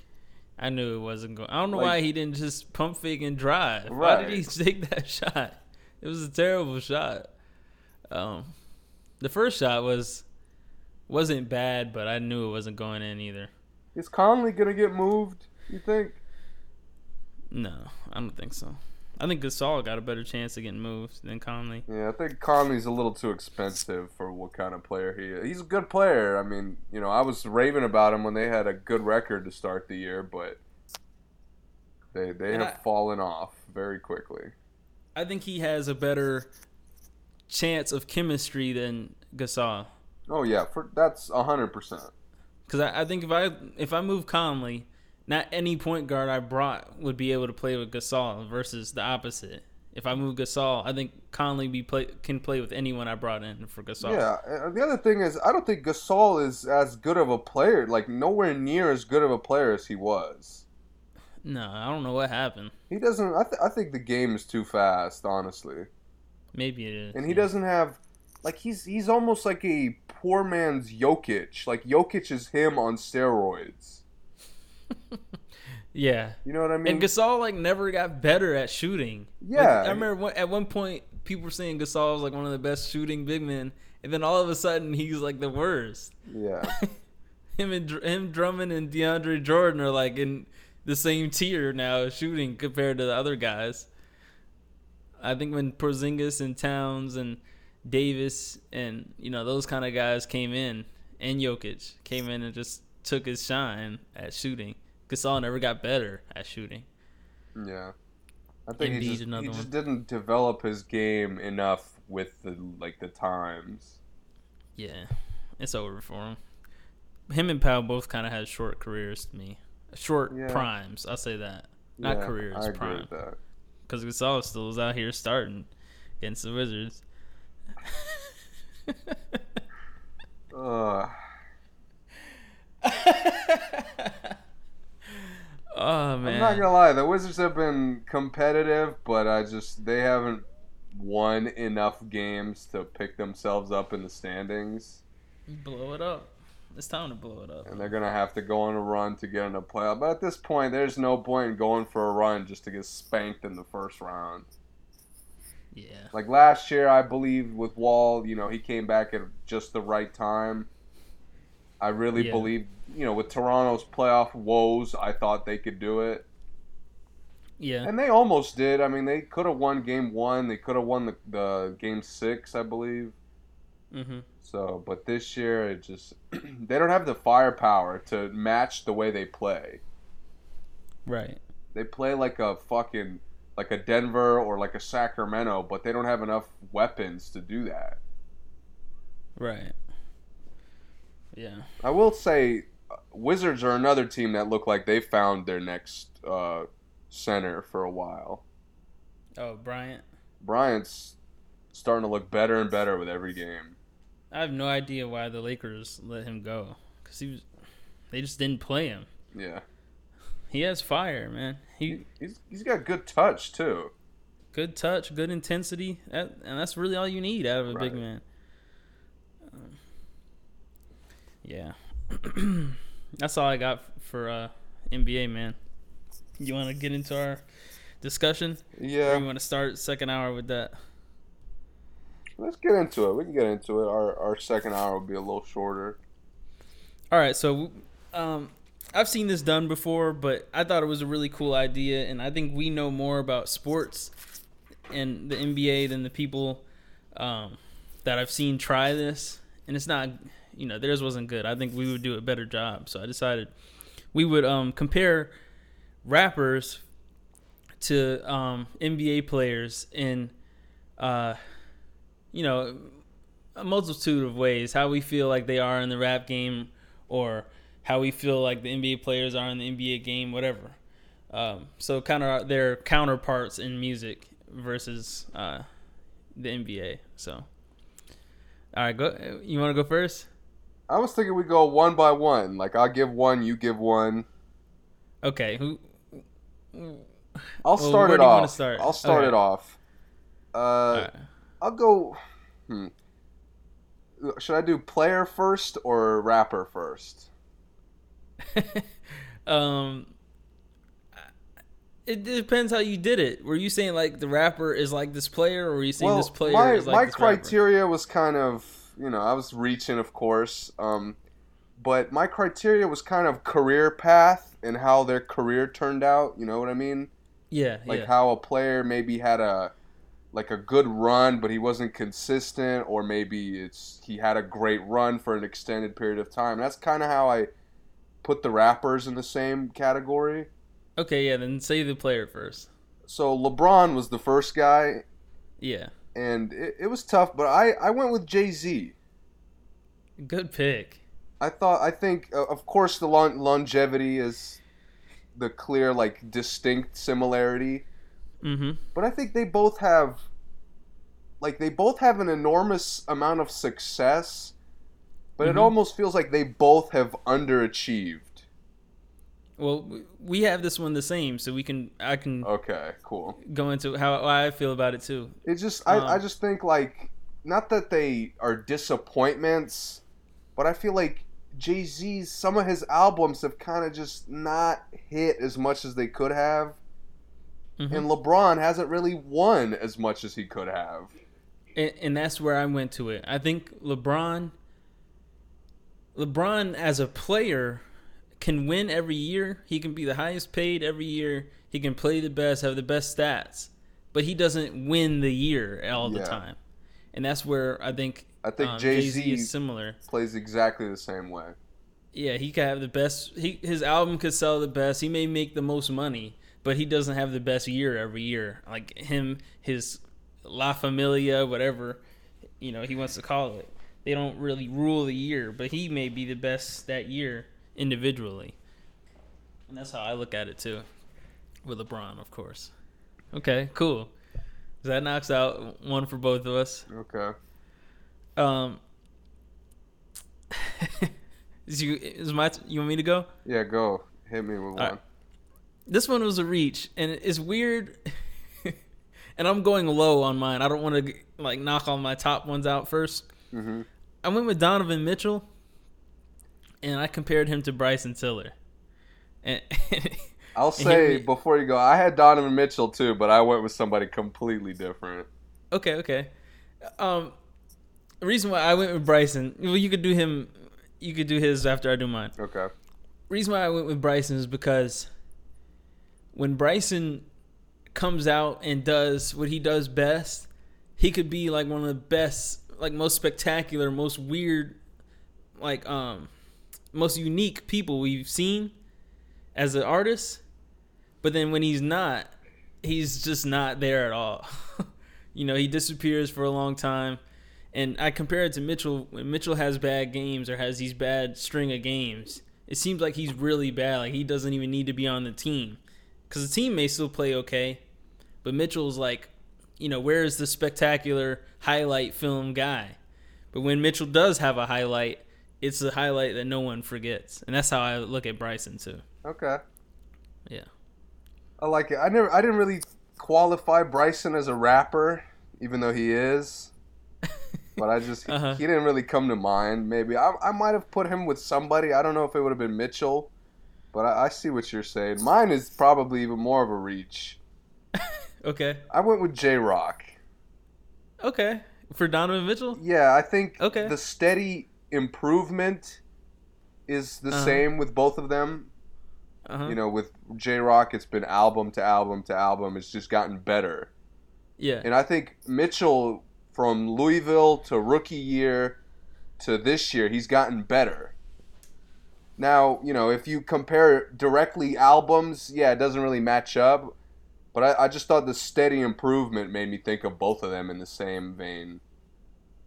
I knew it wasn't going. I don't know Like- why he didn't just pump fake and drive. Why did he [LAUGHS] take that shot? It was a terrible shot. Um, the first shot was wasn't bad, but I knew it wasn't going in either. Is Conley gonna get moved? You think? No, I don't think so. I think Gasol got a better chance of getting moved than Conley. Yeah, I think Conley's a little too expensive for what kind of player he is. He's a good player. I mean, you know, I was raving about him when they had a good record to start the year, but they they And have I- fallen off very quickly. I think he has a better chance of chemistry than Gasol. Oh yeah, for that's hundred percent. Because I, I think if I if I move Conley, not any point guard I brought would be able to play with Gasol versus the opposite. If I move Gasol, I think Conley be play can play with anyone I brought in for Gasol. Yeah. uh, The other thing is, I don't think Gasol is as good of a player. Like nowhere near as good of a player as he was. No, I don't know what happened. He doesn't. I, th- I think the game is too fast, honestly. Maybe it is. And he yeah. doesn't have like he's he's almost like a poor man's Jokic. Like Jokic is him on steroids. Yeah. You know what I mean? And Gasol like never got better at shooting. Like, Yeah. I remember one, at one point people were saying Gasol was like one of the best shooting big men, and then all of a sudden he's like the worst. yeah. [LAUGHS] him and him Drummond and DeAndre Jordan are like in the same tier now shooting compared to the other guys. I think when Porzingis and Towns and Davis and you know those kind of guys came in and Jokic came in and just took his shine at shooting. Gasol never got better at shooting. Yeah. I think he just, he just didn't develop his game enough with the like the times. Yeah, it's over for him. Him and Powell both kind of had short careers to me, short Yeah. primes. I'll say that. Not Yeah, careers, I agree prime. with that. because Gasol still was out here starting against the Wizards. Uh, [LAUGHS] oh man. I'm not gonna lie, the Wizards have been competitive, but I just they haven't won enough games to pick themselves up in the standings, blow it up. It's time to blow it up. and they're gonna have to go on a run to get in a playoff. But at this point, there's no point in going for a run just to get spanked in the first round. Yeah. Like last year, I believe with Wall, you know, he came back at just the right time. I really Yeah. believe, you know, with Toronto's playoff woes, I thought they could do it. Yeah. And they almost did. I mean, they could have won game one. They could have won the, the game six, I believe. Mhm. So, but this year, it just [CLEARS THROAT] they don't have the firepower to match the way they play. Right. They play like a fucking like a Denver or like a Sacramento, but they don't have enough weapons to do that. Right. Yeah. I will say, Wizards are another team that look like they found their next uh, center for a while. Oh, Bryant. Bryant's starting to look better and better with every game. I have no idea why the Lakers let him go because he was. They just didn't play him. Yeah, He has fire, man. He he's he's got good touch too. good touch, good intensity, that, and that's really all you need out of a big man. Um, yeah, [CLEARS THROAT] that's all I got for uh, NBA, man. You want to get into our discussion, or you want to start second hour with that? let's get into it. We can get into it. Our our second hour will be a little shorter. All right, so um, I've seen this done before, but I thought it was a really cool idea, and I think we know more about sports and the NBA than the people um, that I've seen try this. And it's not, you know, theirs wasn't good. I think we would do a better job. So I decided we would um, compare rappers to um, NBA players in, uh, you know, a multitude of ways. How we feel like they are in the rap game, or how we feel like the NBA players are in the NBA game, whatever. Um, so kind of their counterparts in music versus uh, the NBA. So, all right, go. You want to go first? I was thinking we go one by one. Like I give one, you give one. Okay. Who? I'll Well, start where it do you wanna start? I'll start Okay. it off. Uh, right. I'll go. Hmm. Should I do player first or rapper first? [LAUGHS] um, it depends how you did it. Were you saying like the rapper is like this player, or were you saying well, this player my is like my this rapper? criteria was kind of you know I was reaching, of course, um, but my criteria was kind of career path and how their career turned out. You know what I mean? Yeah, Like yeah. how a player maybe had a like a good run, but he wasn't consistent, or maybe it's he had a great run for an extended period of time. That's kind of how I put the rappers in the same category. okay, yeah. Then say the player first. So LeBron was the first guy, Yeah, and it, it was tough, but I, I went with Jay Z. good pick. I thought I think uh, of course the lon- longevity is the clear like distinct similarity, Mm-hmm. but I think they both have like they both have an enormous amount of success, but Mhm. it almost feels like they both have underachieved. Well, we have this one the same, so we can I can Okay, cool. go into how, I feel about it too. It's just I, I Um, just think like not that they are disappointments, but I feel like Jay Z's some of his albums have kind of just not hit as much as they could have, Mhm. and LeBron hasn't really won as much as he could have. and, and that's where I went to it. I think LeBron, LeBron as a player, can win every year. He can be the highest paid every year. He can play the best, have the best stats, but he doesn't win the year all the Yeah. time. And that's where I think I think um, Jay-Z Jay-Z is similar. Plays exactly the same way. Yeah, he could have the best. He his album could sell the best. He may make the most money, but he doesn't have the best year every year. Like him, his La Familia, whatever you know he wants to call it. They don't really rule the year, but he may be the best that year individually. And that's how I look at it too, with LeBron, of course. Okay, cool. That knocks out one for both of us. Okay. Um, [LAUGHS] Is you is my you want me to go? Yeah, go hit me with one. right. This one was a reach, and it's weird. [LAUGHS] and I'm going low on mine. I don't want to like knock all my top ones out 1st Mhm. I went with Donovan Mitchell, and I compared him to Bryson Tiller. And [LAUGHS] I'll he say re- before you go, I had Donovan Mitchell too, but I went with somebody completely different. Okay, okay. Um, the reason why I went with Bryson, well, you could do him, you could do his after I do mine. Okay. Reason why I went with Bryson is because when Bryson comes out and does what he does best, he could be like one of the best, like most spectacular, most weird, like um, most unique people we've seen as an artist. But then when he's not, he's just not there at all. [LAUGHS] you know, he disappears for a long time. And I compare it to Mitchell. When Mitchell has bad games or has these bad string of games, it seems like he's really bad. Like he doesn't even need to be on the team because the team may still play okay, but Mitchell's like, you know, where is the spectacular highlight film guy? But when Mitchell does have a highlight, it's a highlight that no one forgets, and that's how I look at Bryson too. Okay. Yeah. I like it. I never I didn't really qualify Bryson as a rapper, even though he is. But I just [LAUGHS] Uh-huh. he didn't really come to mind. Maybe I I might have put him with somebody. I don't know if it would have been Mitchell, but I, I see what you're saying. Mine is probably even more of a reach. [LAUGHS] Okay. I went with Jay Rock. Okay. For Donovan Mitchell. Yeah, I think Okay. the steady improvement is the Uh-huh. same with both of them. Uh huh. You know, with Jay Rock, it's been album to album to album. It's just gotten better. yeah. And I think Mitchell, from Louisville to rookie year to this year, he's gotten better. Now, you know, if you compare directly albums, yeah, it doesn't really match up. But I, I just thought the steady improvement made me think of both of them in the same vein.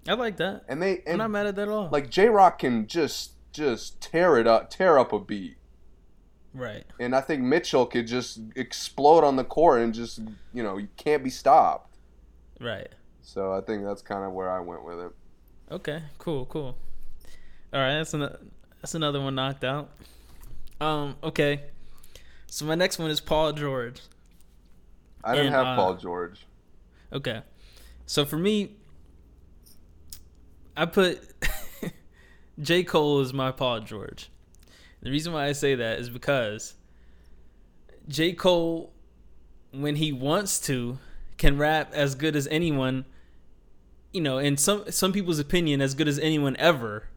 I like that. And they and I'm not mad at that at all. like Jay Rock can just just tear it up, tear up a beat. right. And I think Mitchell could just explode on the court and just you know, you can't be stopped. Right. So I think that's kind of where I went with it. Okay, cool, cool. All right, that's another that's another one knocked out. Um, okay. So my next one is Paul George. I didn't And, have uh, Paul George. Okay. So for me, I put [LAUGHS] J. Cole is my Paul George. The reason why I say that is because J. Cole, when he wants to, can rap as good as anyone, you know, in some some people's opinion, as good as anyone ever.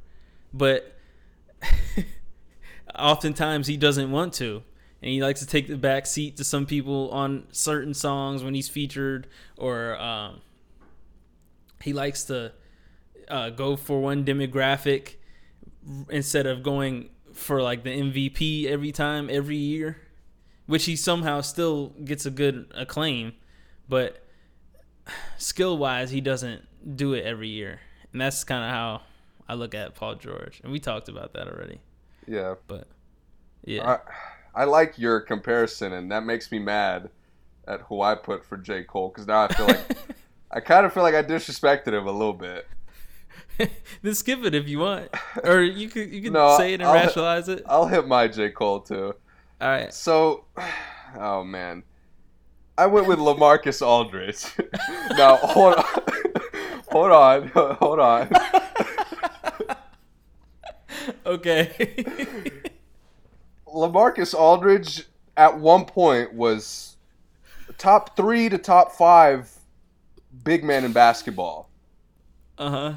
But [LAUGHS] oftentimes he doesn't want to. And he likes to take the back seat to some people on certain songs when he's featured, or um, he likes to uh, go for one demographic instead of going for like the MVP every time, every year, which he somehow still gets a good acclaim, but skill wise, he doesn't do it every year. And that's kind of how I look at Paul George. And we talked about that already. Yeah. But yeah. I, I like your comparison, and that makes me mad at who I put for J. Cole because now I feel like [LAUGHS] I kind of feel like I disrespected him a little bit. [LAUGHS] then skip it if you want, [LAUGHS] or you could you could No, say it and I'll- rationalize it. I'll hit my J. Cole too. All right. So, [SIGHS] oh man, I went with Lamarcus Aldridge. [LAUGHS] now hold on, hold on, hold on. Okay. Lamarcus Aldridge at one point was top three to top five big man in basketball. uh huh.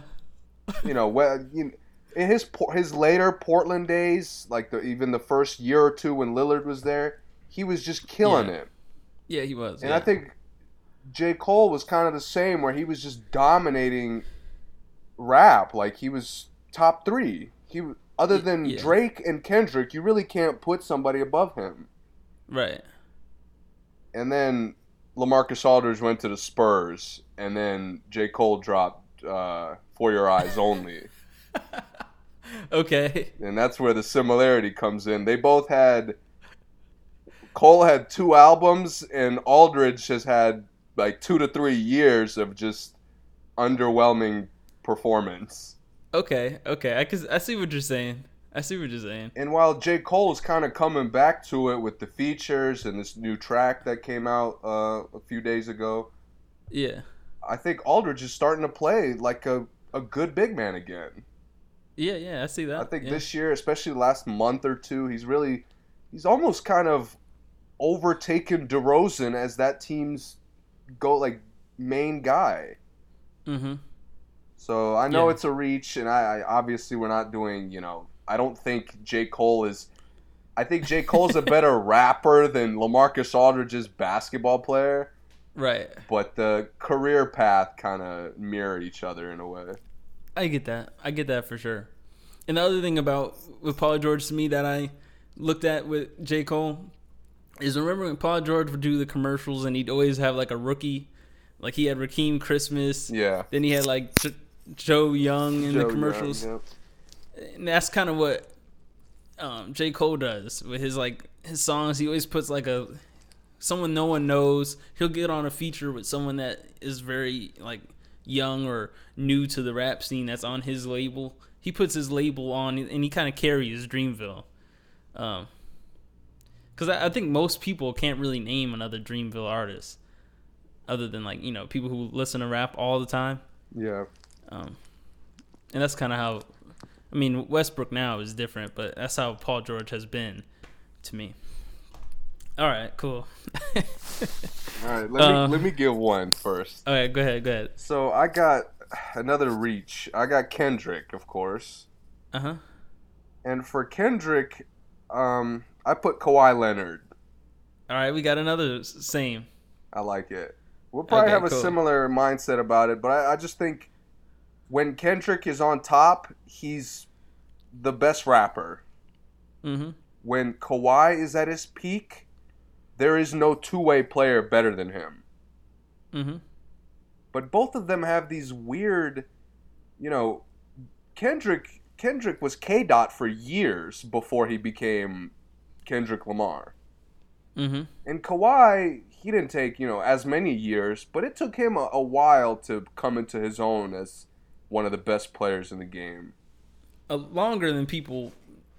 You know, well, you know, in his his later Portland days, like the, even the first year or two when Lillard was there, he was just killing Yeah. it. Yeah, he was. And yeah. I think J. Cole was kind of the same, where he was just dominating rap. Like he was top three. He other than yeah. Drake and Kendrick, you really can't put somebody above him. right. And then Lamarcus Aldridge went to the Spurs, and then J. Cole dropped uh, "For Your Eyes Only," [LAUGHS] Okay. and that's where the similarity comes in. They both had. Cole had two albums, and Aldridge has had like two to three years of just underwhelming performance. Okay. Okay. I can, I see what you're saying. I see what you're saying. And while J. Cole is kind of coming back to it with the features and this new track that came out uh, a few days ago, Yeah. I think Aldridge is starting to play like a, a good big man again. Yeah, yeah, I see that. I think yeah. this year, especially last month or two, he's really he's almost kind of overtaken DeRozan as that team's go like main guy. Mm-hmm. So I know Yeah. it's a reach, and I, I obviously we're not doing. You know, I don't think J Cole is. I think J Cole's a [LAUGHS] better rapper than Lamarcus Aldridge's basketball player, Right. but the career path kind of mirror each other in a way. I get that. I get that for sure. And the other thing about with Paul George to me that I looked at with J. Cole is remember when Paul George would do the commercials and he'd always have like a rookie, like he had Rakeem Christmas, Yeah. then he had like J- Joe Young in Joe the Young, commercials, yep. and that's kind of what um, J. Cole does with his like his songs. He always puts like a someone no one knows. He'll get on a feature with someone that is very like young or new to the rap scene that's on his label. He puts his label on and he kind of carries Dreamville. Um, because I, I think most people can't really name another Dreamville artist other than like you know people who listen to rap all the time. Yeah. Um, and that's kind of how, I mean, Westbrook now is different, but that's how Paul George has been to me. All right, cool. [LAUGHS] All right. Let Uh, me let me give one first. All right, go ahead, go ahead. So I got another reach. I got Kendrick, of course. Uh huh. And for Kendrick, um, I put Kawhi Leonard. All right, we got another same. I like it. We'll probably Okay, have a cool. similar mindset about it, but I, I just think when Kendrick is on top, he's the best rapper. Mm-hmm. When Kawhi is at his peak, there is no two way player better than him. Mm-hmm. But both of them have these weird, you know, Kendrick Kendrick was K Dot for years before he became Kendrick Lamar. Mm-hmm. And Kawhi, he didn't take, you know, as many years, but it took him a, a while to come into his own as one of the best players in the game. Uh, longer than people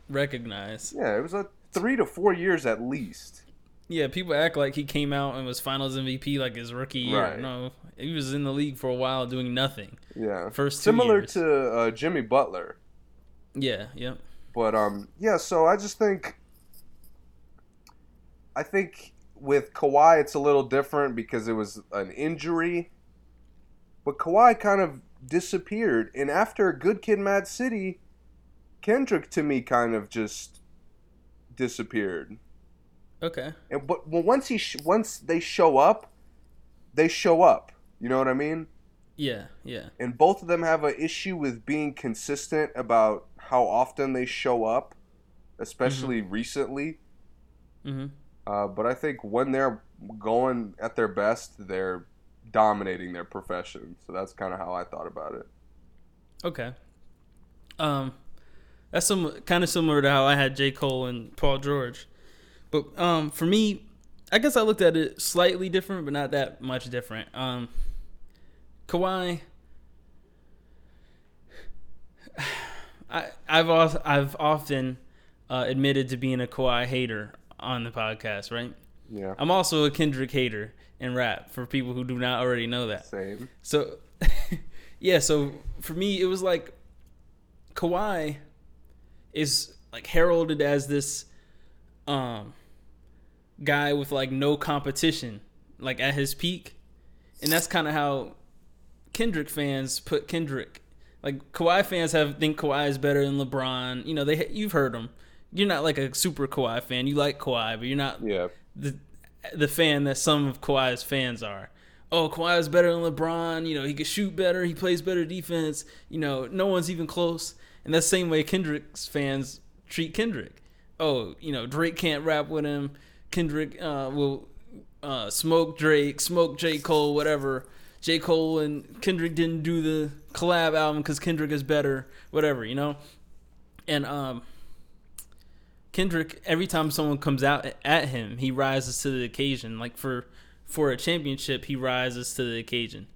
recognize. Yeah, it was a three to four years at least. Yeah, people act like he came out and was Finals MVP like his rookie year. Right. No, he was in the league for a while doing nothing. Yeah. First Similar years. to uh, Jimmy Butler. Yeah, yep. But um, yeah. So I just think, I think with Kawhi it's a little different because it was an injury. But Kawhi kind of disappeared, and after Good Kid, Mad City, Kendrick to me kind of just disappeared. Okay. And but well, once he sh- once they show up, they show up. You know what I mean? Yeah, yeah. and both of them have an issue with being consistent about how often they show up, especially recently. Mm-hmm. Uh, but I think when they're going at their best, they're dominating their profession. So that's kind of how I thought about it. Okay. Um, that's some kind of similar to how I had J. Cole and Paul George, but um, for me, I guess I looked at it slightly different, but not that much different. Um, Kawhi, [SIGHS] I I've al- I've often uh, admitted to being a Kawhi hater on the podcast, right? Yeah. I'm also a Kendrick hater in rap for people who do not already know that. Same. So, [LAUGHS] yeah. So for me, it was like Kawhi is like heralded as this um guy with like no competition, like at his peak, and that's kind of how Kendrick fans put Kendrick. Like Kawhi fans have think Kawhi is better than LeBron. You know, they you've heard them. You're not like a super Kawhi fan. You like Kawhi, but you're not Yeah. the the fan that some of Kawhi's fans are. Oh, Kawhi is better than LeBron. You know, he can shoot better. He plays better defense. You know, no one's even close. And that's the same way Kendrick's fans treat Kendrick. Oh, you know, Drake can't rap with him. Kendrick uh, will uh, smoke Drake, smoke J. Cole, whatever. J. Cole and Kendrick didn't do the collab album because Kendrick is better, whatever, you know? And um, Kendrick, every time someone comes out at him, he rises to the occasion. Like for for a championship, he rises to the occasion,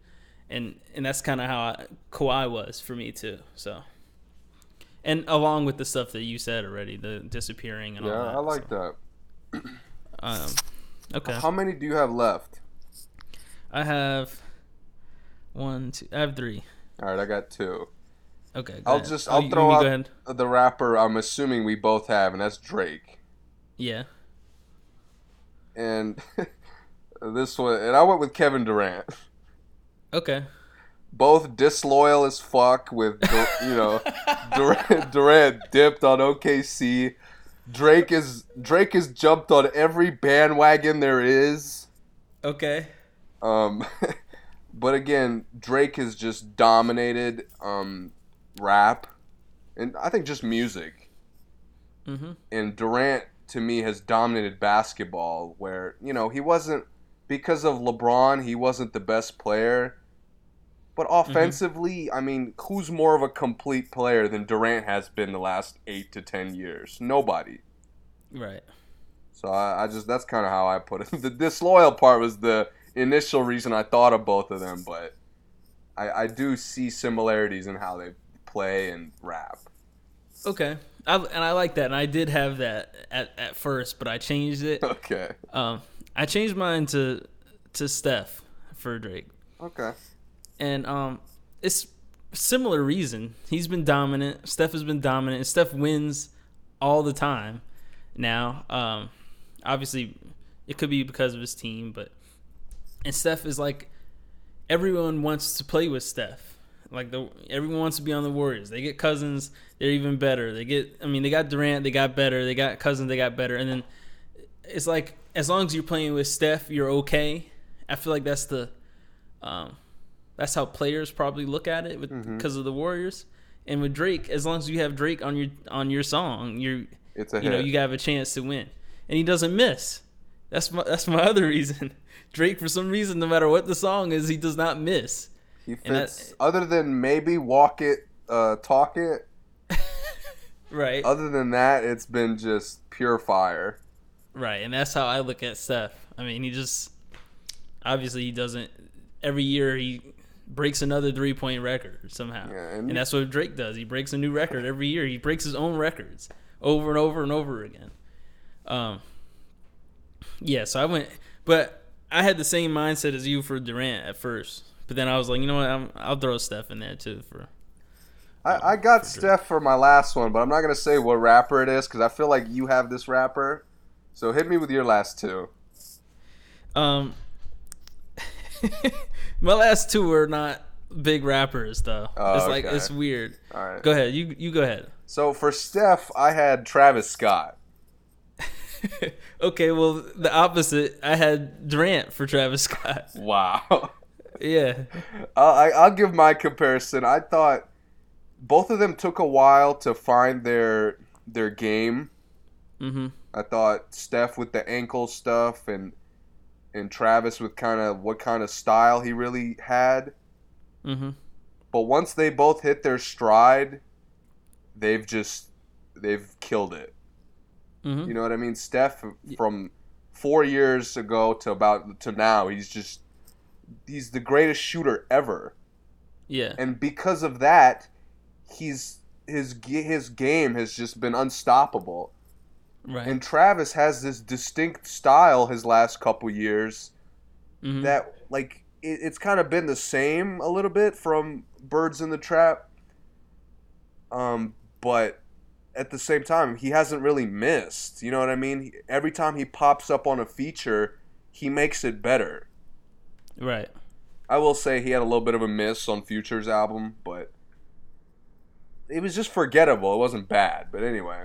and and that's kind of how I, Kawhi was for me too. So, and along with the stuff that you said already, the disappearing and Yeah, all that. I like so, that. [CLEARS THROAT] Um, okay, How many do you have left? I have one, two. I have three. All right, I got two. Okay, I'll ahead. just Oh, I'll you- throw out the rapper. I'm assuming we both have, and that's Drake. Yeah. And [LAUGHS] this one, and I went with Kevin Durant. Okay. Both disloyal as fuck. With you know, [LAUGHS] Durant, Durant dipped on OKC. Drake is Drake has jumped on every bandwagon there is. Okay. Um, [LAUGHS] but again, Drake has just dominated um, rap, and I think just music. Mm-hmm. And Durant to me has dominated basketball, where you know he wasn't because of LeBron, he wasn't the best player. But offensively, I mean, who's more of a complete player than Durant has been the last eight to ten years? Nobody. Right. So I, I just that's kind of how I put it. [LAUGHS] The disloyal part was the initial reason I thought of both of them, but I, I do see similarities in how they play and rap. Okay. I, and I like that, and I did have that at, at first, but I changed it. [LAUGHS] Okay. Um, I changed mine to to Steph for Drake, Okay. And um, it's similar reason. He's been dominant. Steph has been dominant. And Steph wins all the time. Now, um, obviously, it could be because of his team, but and Steph is like everyone wants to play with Steph. Like the everyone wants to be on the Warriors. They get Cousins, they're even better. They get I mean they got Durant, they got better. They got Cousins, they got better. And then it's like as long as you're playing with Steph, you're okay. I feel like that's the um that's how players probably look at it with because of the Warriors. And with Drake, as long as you have Drake on your on your song, you're It's a you know hit. you have a chance to win, and he doesn't miss. That's my that's my [LAUGHS] other reason. Drake, for some reason, no matter what the song is, he does not miss. he and that- other than maybe walk it, uh, talk it. [LAUGHS] Right, Other than that, it's been just pure fire. right, and that's how I look at Steph. I mean, he just obviously he doesn't. Every year he breaks another three point record somehow, Yeah, and- and that's what Drake does. He breaks a new record every year. He breaks his own records over and over and over again. Um, yeah, so I went, but I had the same mindset as you for Durant at first, but then I was like, you know what, I'm, I'll throw Steph in there too for. I, I got Steph for my last one, but I'm not gonna say what rapper it is because I feel like you have this rapper. So hit me with your last two. Um, [LAUGHS] my last two were not big rappers though. Oh, it's like okay. it's weird. All right. Go ahead, you you go ahead. So for Steph, I had Travis Scott. [LAUGHS] okay, well the opposite. I had Durant for Travis Scott. [LAUGHS] Wow. Yeah. [LAUGHS] Uh, I, I'll give my comparison. I thought both of them took a while to find their their game. Mm-hmm. I thought Steph with the ankle stuff and and Travis with kind of what kind of style he really had. Mm-hmm. But once they both hit their stride, they've just they've killed it. Mm-hmm. You know what I mean? Steph from four years ago to about to now, he's just he's the greatest shooter ever. Yeah. and because of that, he's his his game has just been unstoppable. Right. And Travis has this distinct style his last couple years Mhm. that like it, it's kind of been the same a little bit from Birds in the Trap. Um, but at the same time, he hasn't really missed. You know what I mean? Every time he pops up on a feature, he makes it better. right. I will say he had a little bit of a miss on Future's album, but it was just forgettable. It wasn't bad, but anyway,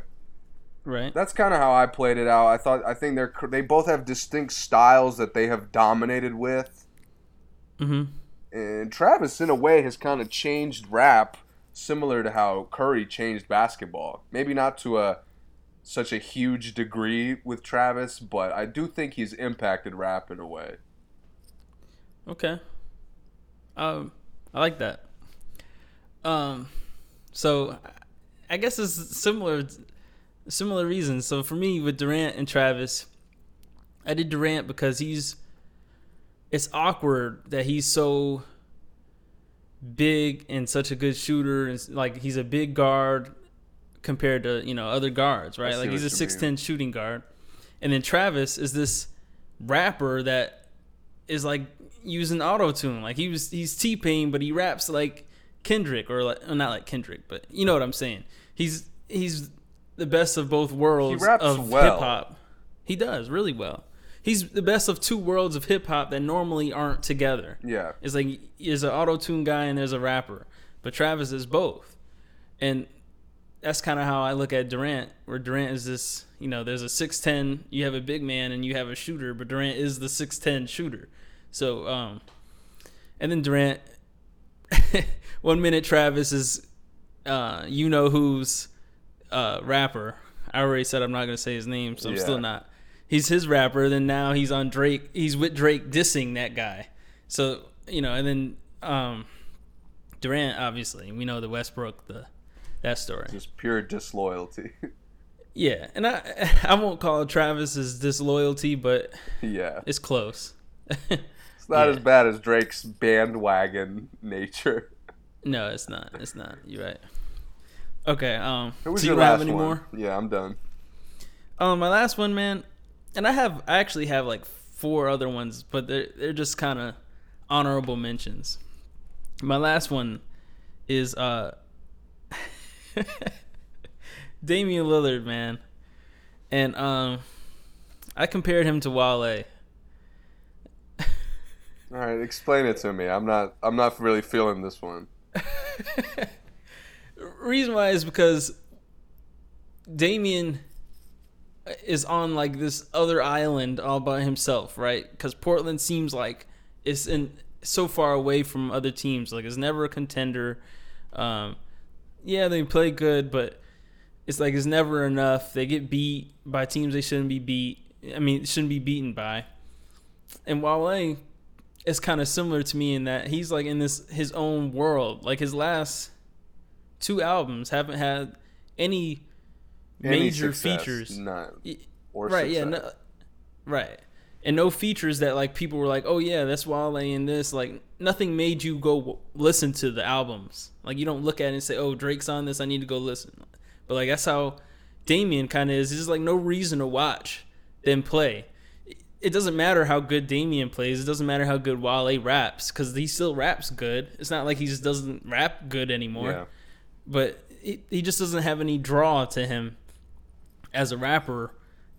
Right. that's kind of how I played it out. I thought I think they're they both have distinct styles that they have dominated with, Mm-hmm. and Travis in a way has kind of changed rap, similar to how Curry changed basketball. Maybe not to a such a huge degree with Travis, but I do think he's impacted rap in a way. Okay. Um, I like that. Um, so I guess it's similar, similar reasons. So for me, with Durant and Travis, I did Durant because he's. It's awkward that he's so big and such a good shooter, and like he's a big guard, compared to you know other guards, right? Like he's a six ten shooting guard, and then Travis is this rapper that is like using auto tune. Like he was he's T Pain, but he raps like Kendrick or like well, not like Kendrick, but you know what I'm saying. He's he's the best of both worlds of well. hip hop. He does really well. He's the best of two worlds of hip hop that normally aren't together. Yeah. It's like there's an auto tune guy and there's a rapper, but Travis is both, and that's kind of how I look at Durant. Where Durant is this, you know, there's a six ten, you have a big man and you have a shooter, but Durant is the six ten shooter. So, um, and then Durant, [LAUGHS] one minute Travis is, uh, you know who's, uh, rapper. I already said I'm not gonna say his name, so I'm Yeah. still not. He's his rapper. Then now he's on Drake. He's with Drake dissing that guy. So you know, and then um, Durant, obviously, we know the Westbrook the that story. Just pure disloyalty. [LAUGHS] Yeah, and I [LAUGHS] I won't call Travis's disloyalty, but yeah. it's close. It's not [LAUGHS] Yeah. as bad as Drake's bandwagon nature. no, it's not. It's not. You're right. Okay. Um. Who was so you don't have any one? more? Yeah, I'm done. Um, my last one, man, and I have I actually have like four other ones, but they're they're just kind of honorable mentions. My last one is uh [LAUGHS] Damian Lillard, man, and um I compared him to Wale. All right, explain it to me. I'm not. I'm not really feeling this one. [LAUGHS] reason why is because Damian is on like this other island all by himself, right? Because Portland seems like it's in so far away from other teams. Like it's never a contender. Um, yeah, they play good, but it's like it's never enough. They get beat by teams they shouldn't be beat. I mean, shouldn't be beaten by. And Wale is kind of similar to me in that he's like in this his own world. Like his last two albums haven't had any Any major success, features. None. Right, yeah, no, right. And no features that like people were like, "Oh yeah, that's Wale in this." Like nothing made you go w- listen to the albums. Like you don't look at it and say, "Oh, Drake's on this, I need to go listen." But like that's how Damian kind of is. There's like no reason to watch them play. It doesn't matter how good Damian plays. It doesn't matter how good Wale raps because he still raps good. It's not like he just doesn't rap good anymore Yeah. But he, he just doesn't have any draw to him as a rapper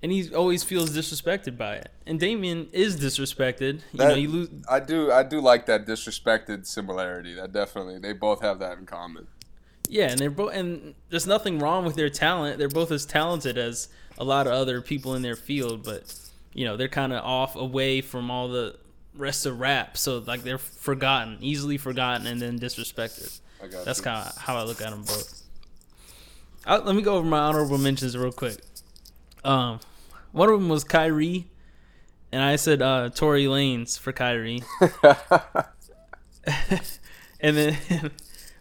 and he always feels disrespected by it and Damian is disrespected you know That- you lose I do. I do like that disrespected similarity. That definitely. They both have that in common. yeah and they're both and there's nothing wrong with their talent they're both as talented as a lot of other people in their field but you know they're kind of off away from all the rest of rap so like they're forgotten easily forgotten and then disrespected I got That's kind of how I look at them both. i let me go over my honorable mentions real quick. Um, one of them was Kyrie, and I said uh, Tory Lanez for Kyrie, [LAUGHS] [LAUGHS] and then [LAUGHS]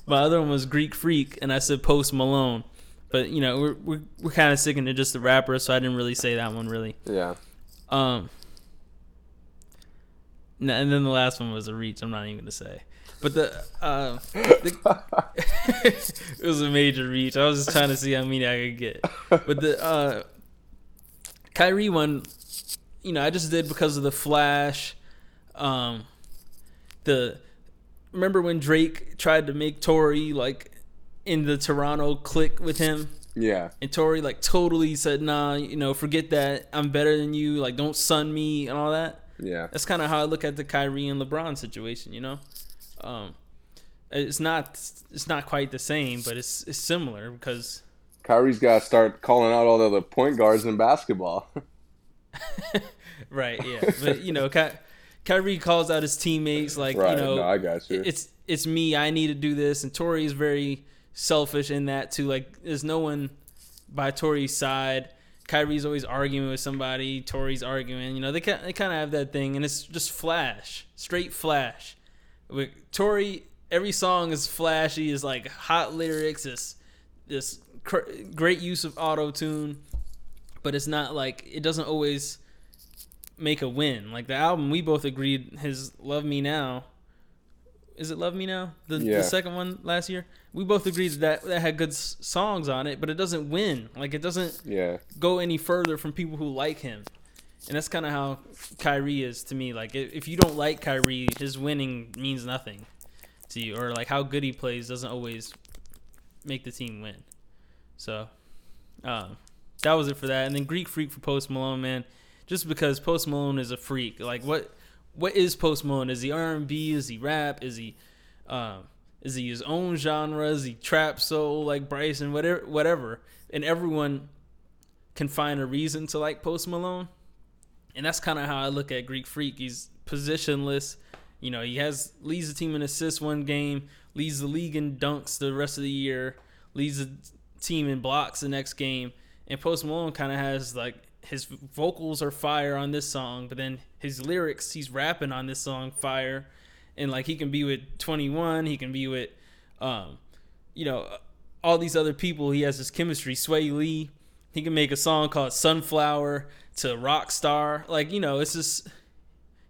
my other one was Greek Freak, and I said Post Malone. But you know we're we're, we're kind of sticking to just the rapper, so I didn't really say that one really. yeah. Um, and then the last one was a reach. I'm not even gonna say, but the uh, the, [LAUGHS] it was a major reach. I was just trying to see how many I could get. But the uh, Kyrie one, you know, I just did because of the flash. Um, the remember when Drake tried to make Tory like in the Toronto click with him? Yeah. And Tory like totally said, "Nah, you know, forget that. I'm better than you. Like, don't sun me and all that." Yeah. That's kind of how I look at the Kyrie and LeBron situation. You know, um, it's not it's not quite the same, but it's it's similar because Kyrie's got to start calling out all the other point guards in basketball. [LAUGHS] [LAUGHS] right, yeah. But you know, Ky- Kyrie calls out his teammates like, right. you know, no, I got you. it's it's me. I need to do this, and Tory is very selfish in that too. Like, there's no one by Tory's side. Kyrie's always arguing with somebody. Tory's arguing. You know, they kind they kind of have that thing, and it's just flash, straight flash. With Tory, every song is flashy. Is like hot lyrics. Is this cr- great use of auto tune, but it's not like it doesn't always make a win. Like the album, we both agreed his "Love Me Now." is it Love Me Now? The, Yeah. the second one last year. We both agreed that that had good s- songs on it, but it doesn't win. Like it doesn't Yeah. go any further from people who like him. And that's kind of how Kyrie is to me. Like if you don't like Kyrie, his winning means nothing to you, or like how good he plays doesn't always make the team win. So, um, that was it for that. And then Greek Freak for Post Malone, man. Just because Post Malone is a freak. Like what what is Post Malone? Is he R and B? Is he rap? Is he um, is he his own genre? Is he trap soul like Bryson? Whatever whatever. And everyone can find a reason to like Post Malone. And that's kind of how I look at Greek Freak. He's positionless. You know, he has leads the team in assists one game, leads the league in dunks the rest of the year, leads the team in blocks the next game. And Post Malone kind of has like his vocals are fire on this song, but then his lyrics, he's rapping on this song fire. And like he can be with 21, he can be with um you know, all these other people. He has this chemistry. Swae Lee, he can make a song called Sunflower to Rockstar. Like, you know, it's just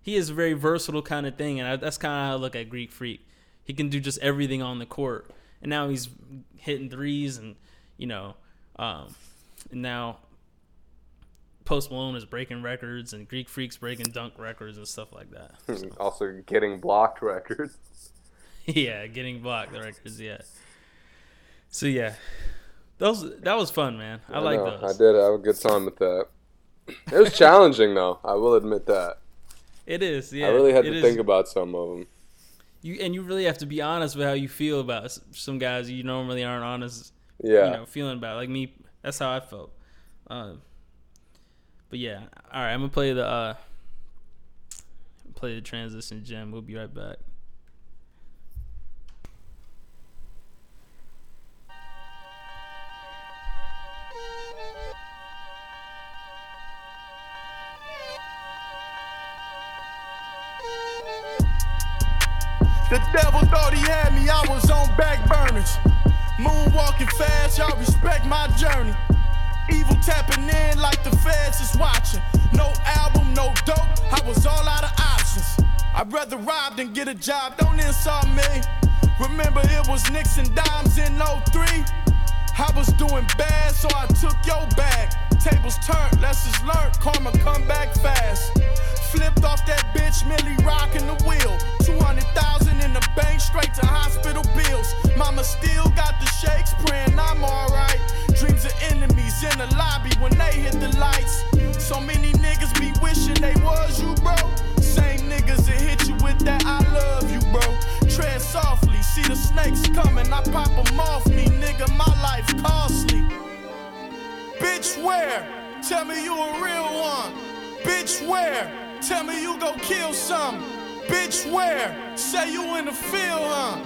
he is a very versatile kind of thing, and I, that's kind of how I look at Greek Freak. He can do just everything on the court, and now he's hitting threes, and you know, um, and now Post Malone is breaking records, and Greek Freak's breaking dunk records and stuff like that. [LAUGHS] also getting blocked records. [LAUGHS] yeah, getting blocked the records. Yeah. So yeah, those that was fun, man. I, like know, those. I did have a good time with that. It was challenging though. I will admit that. It is. Yeah. I really had to is. think about some of them. you, and you really have to be honest with how you feel about some guys you normally aren't honest. Yeah. You know, feeling about like me. That's how I felt. Um, but yeah, all right. I'm gonna play the uh, play the transition gem. We'll be right back. The devil thought he had me, I was on back burners. Moonwalking fast, y'all respect my journey. Evil tapping in like the feds is watching. No album, no dope, I was all out of options. I'd rather rob than get a job, don't insult me. Remember, it was and Dimes in 03. I was doing bad, so I took your bag. Tables turned, lessons learned, karma come back fast. Flipped off that bitch, Millie rocking the wheel. 200,000 in the bank, straight to hospital bills. Mama still got the shakes, praying I'm alright. Dreams of enemies in the lobby when they hit the lights. So many niggas be wishing they was you, bro. Same niggas that hit you with that I love you, bro. Tread softly, see the snakes coming, I pop 'em off me, nigga. My life costly. Bitch, where? Tell me you a real one. Bitch, where? Tell me you go kill some. Bitch, where? Say you in the field, huh?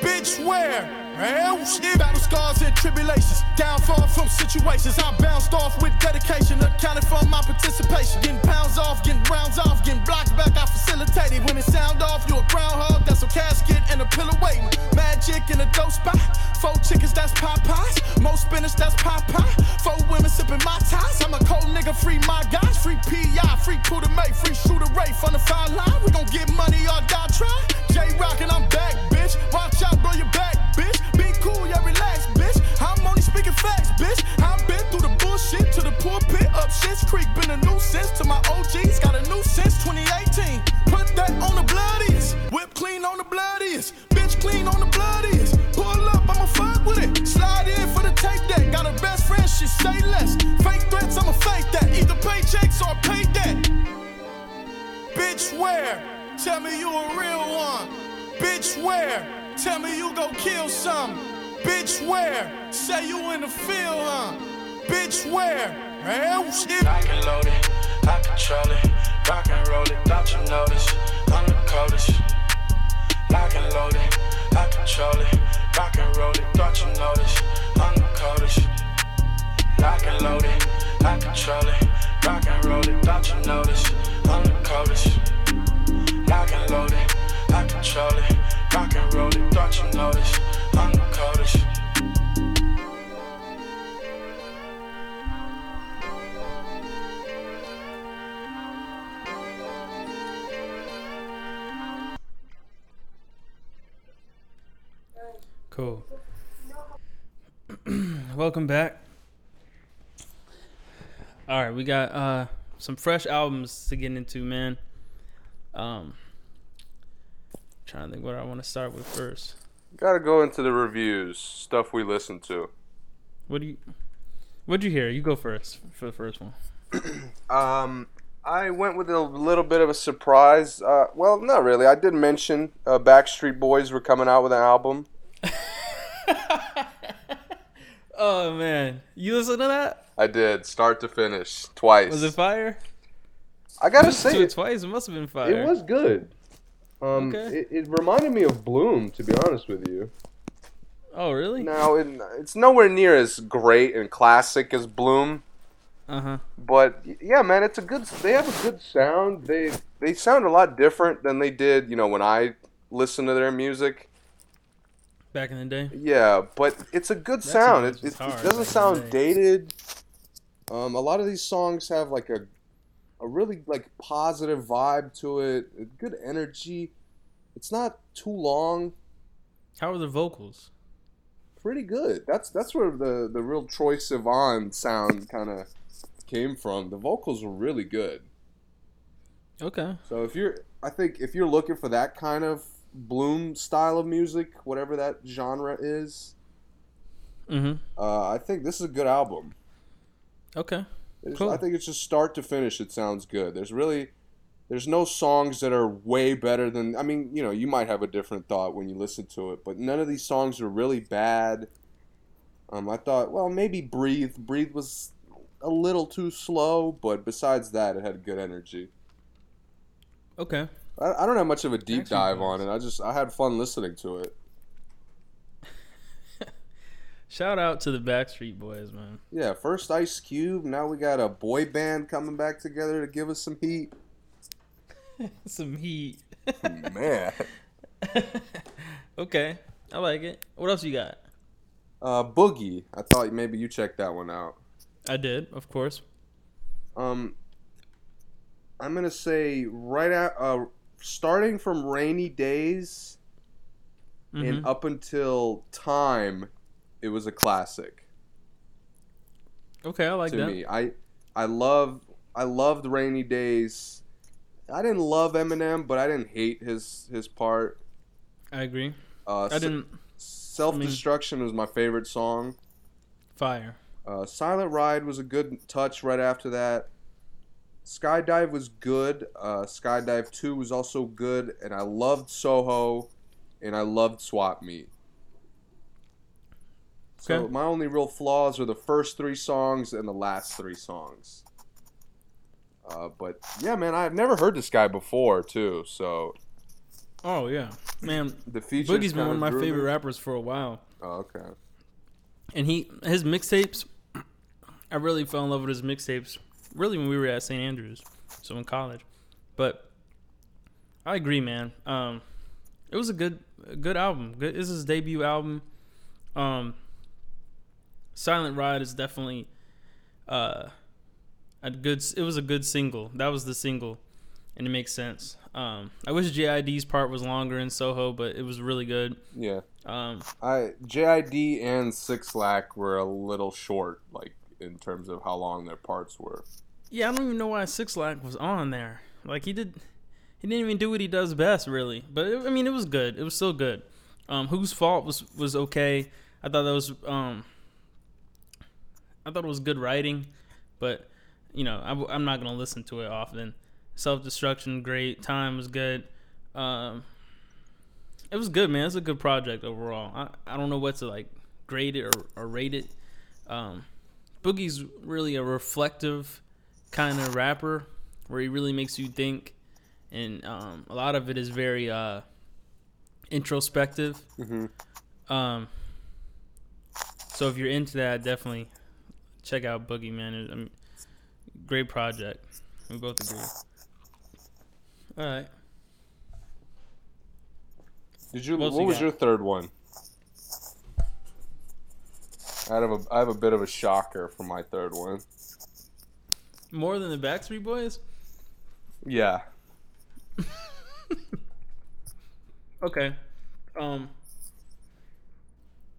Bitch, where? Battle scars and tribulations. Downfall from situations. I bounced off with dedication. Accounted for my participation. Getting pounds off, getting rounds off, getting blocks back. I facilitated. When it sound off, you a groundhog. That's a casket and a pillow waiting. Magic in a dope spot. Four chickens, that's Popeyes. Most spinach, that's Popeye. Four women sipping my ties. I'm a cold nigga, free my guys. Free PI, free Kuda May, free shooter Ray from the fine line. We gon' get money or die try. J Rockin', I'm back, bitch. Watch out, bro, your back, bitch. Be cool, yeah, relax, bitch. I'm only speaking facts, bitch. I've been through the bullshit to the pulpit, up shit's creek. Been a nuisance to my OGs, got a new since 2018. Put that on the bloodiest. Whip clean on the bloodiest. Bitch clean on the bloodiest. Pull up, I'ma fuck with it. Slide in for the tape deck. Got a best friend, she say less. Fake threats, I'ma fake that. Either paychecks or pay debt. Bitch, where? Tell me you a real one. Bitch, where? Tell me you go kill some. Bitch, where? Say you in the field, huh? Bitch, where? Hell, shit. I can load it, I control it, rock and roll it, don't you notice? I'm the coldest. Lock and load it, I control it, rock and roll it, don't you notice? I'm the coldest. Lock and load it, I control it, rock and roll it, don't you notice? I'm the coldest. Lock and load it, I control it, rock and roll it, don't you notice? I'm the coldest. Cool. [CLEARS THROAT] Welcome back. All right, we got uh some fresh albums to get into, man. Um trying to think what I want to start with first. Gotta go into the reviews, stuff we listen to. What do you What'd you hear? You go first for the first one. [CLEARS THROAT] Um, I went with a little bit of a surprise. Uh, well, not really. I did mention uh, Backstreet Boys were coming out with an album. [LAUGHS] Oh man, you listen to that? I did, start to finish, twice. Was it fire? I gotta say, to it it, twice. It must have been fire. it was good. Um, Okay. it, it reminded me of Bloom, to be honest with you. Oh really? Now, it, it's nowhere near as great and classic as Bloom, Uh huh. but yeah, man, it's a good. They have a good sound. They they sound a lot different than they did, you know, when I listened to their music. Back in the day. Yeah, but it's a good sound. It, it, it doesn't sound dated. Um, a lot of these songs have like a, a really like positive vibe to it. Good energy. It's not too long. How are the vocals? Pretty good. That's that's where the the real Troye Sivan sound kind of came from. The vocals were really good. Okay. So if you're, I think if you're looking for that kind of Bloom style of music, whatever that genre is, Mm-hmm. uh, I think this is a good album. Okay. Cool. I think it's just start to finish. It sounds good. There's really, there's no songs that are way better than. I mean, you know, you might have a different thought when you listen to it, but none of these songs are really bad. Um, I thought, well, maybe breathe. Breathe was a little too slow, but besides that, it had good energy. Okay. I, I don't have much of a deep dive on it. I just I had fun listening to it. Shout out to the Backstreet Boys, man. Yeah, first Ice Cube. Now we got a boy band coming back together to give us some heat. [LAUGHS] Some heat. [LAUGHS] Man. [LAUGHS] okay. I like it. What else you got? Uh, Boogie. I thought maybe you checked that one out. I did, of course. Um, I'm gonna say right at uh, starting from Rainy Days and Mhm. up until Time, it was a classic Okay, I like to that. me. I I love I loved Rainy Days. I didn't love Eminem, but I didn't hate his his part. I agree. Uh, I didn't Self Destruction was my favorite song. fire. Uh, Silent Ride was a good touch right after that. Skydive was good. Uh, Skydive 2 was also good. And I loved Soho. And I loved Swap Meet. So Okay. my only real flaws are the first three songs and the last three songs. Uh, but yeah, man, I've never heard this guy before too. So Oh yeah, man. the features. Boogie's been one of my favorite rappers for a while, Oh, okay. and he his mixtapes. I really fell in love with his mixtapes. Really, when we were at St. Andrews, so in college. But I agree, man. Um, it was a good, a good album. Good. This is his debut album. Um, Silent Ride is definitely uh, a good. It was a good single. That was the single, and it makes sense. Um, I wish JID's part was longer in Soho, but it was really good. Yeah. Um, I JID and 6LACK were a little short, like in terms of how long their parts were. yeah, I don't even know why 6LACK was on there. Like he did, he didn't even do what he does best, really. But it, I mean, it was good. It was still good. Um, Whose fault was was okay. I thought that was um, I thought it was good writing, but you know, I, am not gonna listen to it often. Self destruction, great. Time was good. Um, it was good, man. It's a good project overall. I, I don't know what to like grade it or, or rate it. Um, Boogie's really a reflective kind of rapper where he really makes you think, and um, a lot of it is very uh, introspective. Mm-hmm. Um, so if you're into that, definitely check out Boogie, man. It- I mean, great project. We both agree. All right. Did you? What What you was got? your third one? I have a I have a bit of a shocker for my third one. More than the Backstreet Boys? Yeah. [LAUGHS] Okay. Um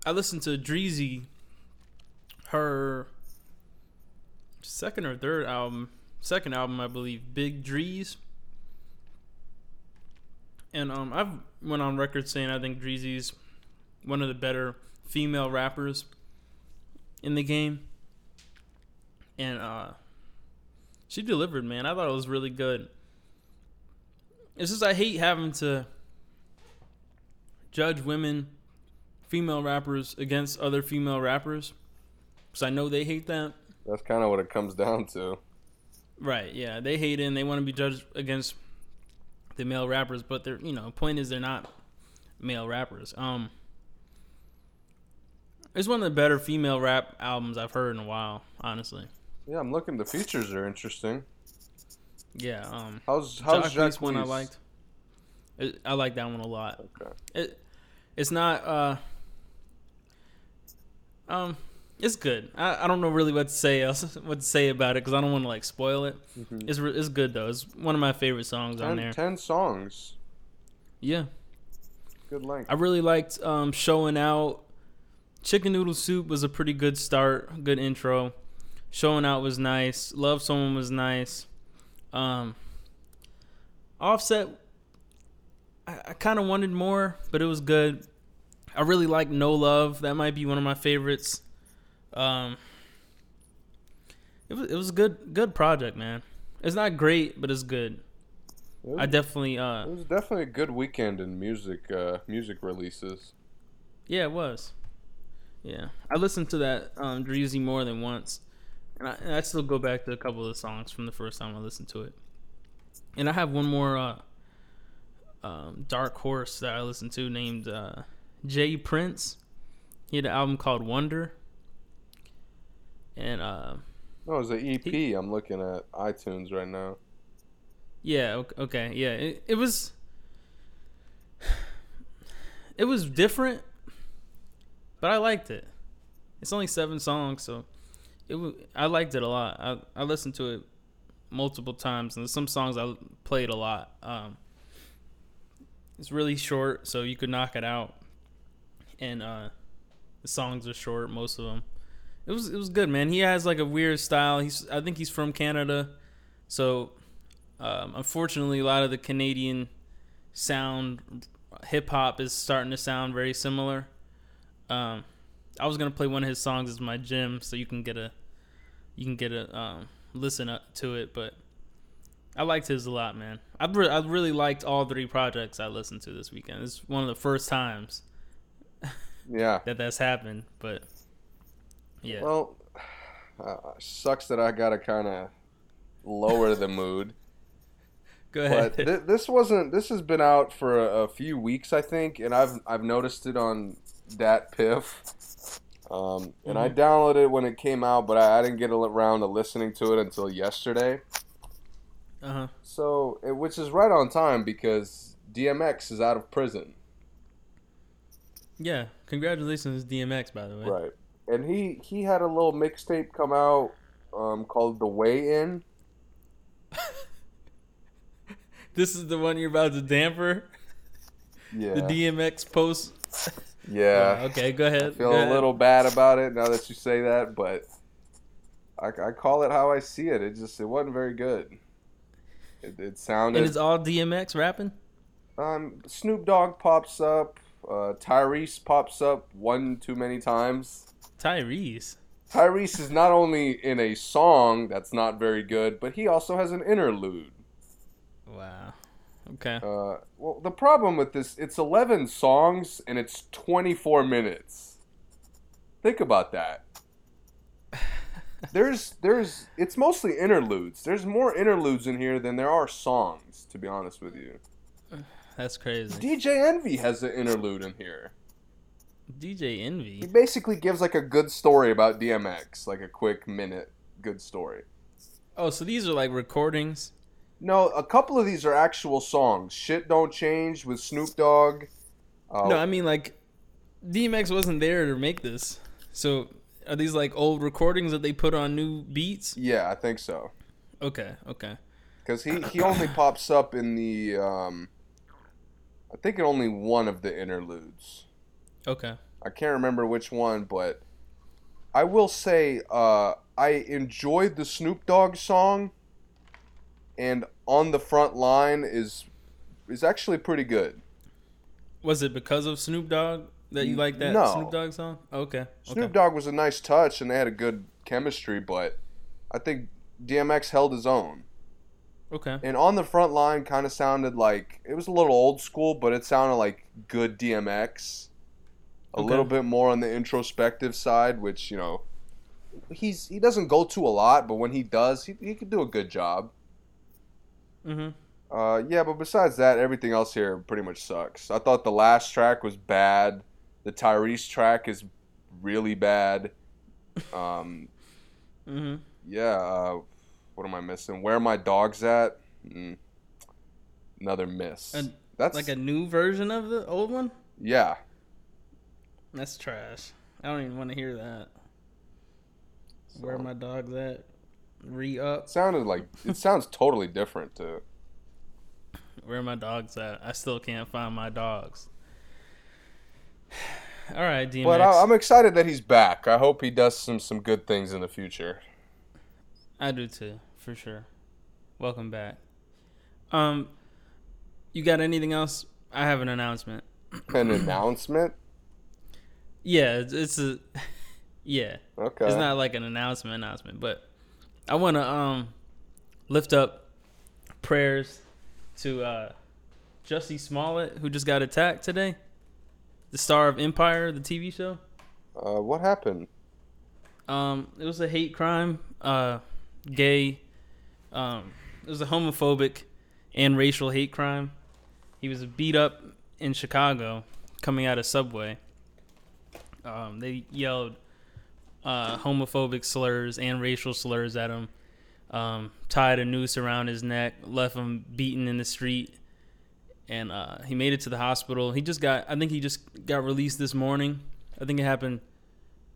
I listened to Dreezy, her second or third album, second album I believe, Big Dreez. And um, I've went on record saying I think Dreezy's one of the better female rappers in the game. And uh, she delivered, man. I thought it was really good. It's just I hate having to judge women, female rappers against other female rappers, because I know they hate that. That's kind of what it comes [LAUGHS] down to. Right? Yeah, they hate and they want to be judged against the male rappers, but they're you know point is they're not male rappers. Um, it's one of the better female rap albums I've heard in a while, honestly. Yeah, I'm looking. The features are interesting. Yeah. Um, How's how's Jacquees? one I liked. It, I like that one a lot. Okay. It it's not uh um it's good. I, I don't know really what to say else [LAUGHS] what to say about it because I don't want to like spoil it. It's re- it's good though. It's one of my favorite songs on there. ten songs. Yeah, Good length. I really liked um showing out. Chicken noodle soup was a pretty good start, good intro. Showing out was nice. Love someone was nice. Um, Offset, I, I kind of wanted more, but it was good. I really like No Love. That might be one of my favorites. Um, it was it was a good good project, man. It's not great, but it's good. It was, I definitely uh it was definitely a good weekend in music uh, music releases. Yeah, it was. Yeah, I listened to that um, Dreezy more than once, and I, and I still go back to a couple of the songs from the first time I listened to it. And I have one more uh, um, Dark Horse that I listened to named uh, Jay Prince. He had an album called Wonder, and uh, No, it was an EP. I'm looking at iTunes right now. Yeah. ok- Okay. Yeah. It, it was. It was different, but I liked it. It's only seven songs, so it. I liked it a lot. I I listened to it multiple times, and some songs I played a lot. Um, it's really short, so you could knock it out, and uh, the songs are short, most of them. It was it was good, man. He has like a weird style. He's I think he's from Canada, so um, unfortunately, a lot of the Canadian sound, hip hop is starting to sound very similar. Um, I was gonna play one of his songs as my gym, so you can get a, you can get a um, listen up to it. But I liked his a lot, man. I re- I really liked all three projects I listened to this weekend. It's one of the first times Yeah. [LAUGHS] that that's happened. But yeah, Well, uh, sucks that I gotta kind of lower the mood. [LAUGHS] go ahead. But th- this wasn't. This has been out for a, a few weeks, I think, and I've I've noticed it on DatPiff. Um, and I downloaded it when it came out, but I, I didn't get around to listening to it until yesterday. uh huh. So, it, which is right on time because DMX is out of prison, Yeah, congratulations, DMX, by the way. right? And he he had a little mixtape come out um, called The Way In. [LAUGHS] This is the one you're about to damper. Yeah, The DMX post. yeah. Uh, okay, go ahead. I feel Go a ahead. little bad about it now that you say that, but I, I call it how I see it. It just it wasn't very good. It, it And it's all DMX rapping. Um, Snoop Dogg pops up. Uh, Tyrese pops up one too many times. Tyrese. Tyrese is not only in a song that's not very good, but he also has an interlude. Wow. Okay. Uh, well, the problem with this, it's 11 songs and it's 24 minutes. Think about that. There's, there's, it's mostly interludes. There's more interludes in here than there are songs, to be honest with you. That's crazy. DJ Envy has an interlude in here. DJ Envy. He basically gives like a good story about DMX, like a quick minute good story. Oh, so these are like recordings. No, a couple of these are actual songs. Shit Don't Change with Snoop Dogg. Uh, No, I mean like DMX wasn't there to make this. So are these like old recordings that they put on new beats? yeah, I think so. Okay, okay. Because he, he only pops up in the, um, I think in only one of the interludes. Okay. I can't remember which one, but I will say uh, I enjoyed the Snoop Dogg song, and on the front line is is actually pretty good. Was it because of Snoop Dogg that you like that No. Snoop Dogg song? Okay. Snoop okay. Dogg was a nice touch, and they had a good chemistry, but I think DMX held his own. Okay. And on the front line kind of sounded like it was a little old school, but it sounded like good DMX. A Okay. little bit more on the introspective side, which you know, he's he doesn't go to a lot, but when he does, he he could do a good job. Mhm. Uh, yeah, but besides that, everything else here pretty much sucks. I thought the last track was bad. The Tyrese track is really bad. Um, Mhm. yeah, uh, what am I missing? Where are my dogs at? Mm, another miss. And, That's Like a new version of the old one? yeah. That's trash. I don't even want to hear that. Where my dogs at? Re up. Sounded like it sounds totally different to. Where my dogs at? I still can't find my dogs. [SIGHS] All right, DMX. But I, I'm excited that he's back. I hope he does some some good things in the future. I do too, for sure. Welcome back. Um, you got anything else? I have an announcement. An announcement. Yeah, it's, it's a [LAUGHS] yeah. Okay. It's not like an announcement announcement, but I want to um lift up prayers to uh Jussie Smollett who just got attacked today. The star of Empire, the TV show. Uh, what happened? Um, it was a hate crime, uh, gay. Um, it was a homophobic and racial hate crime. He was beat up in Chicago, coming out of Subway. Um, they yelled uh, homophobic slurs and racial slurs at him. Um, tied a noose around his neck, left him beaten in the street, and uh, he made it to the hospital. He just got, I think he just got released this morning. I think it happened.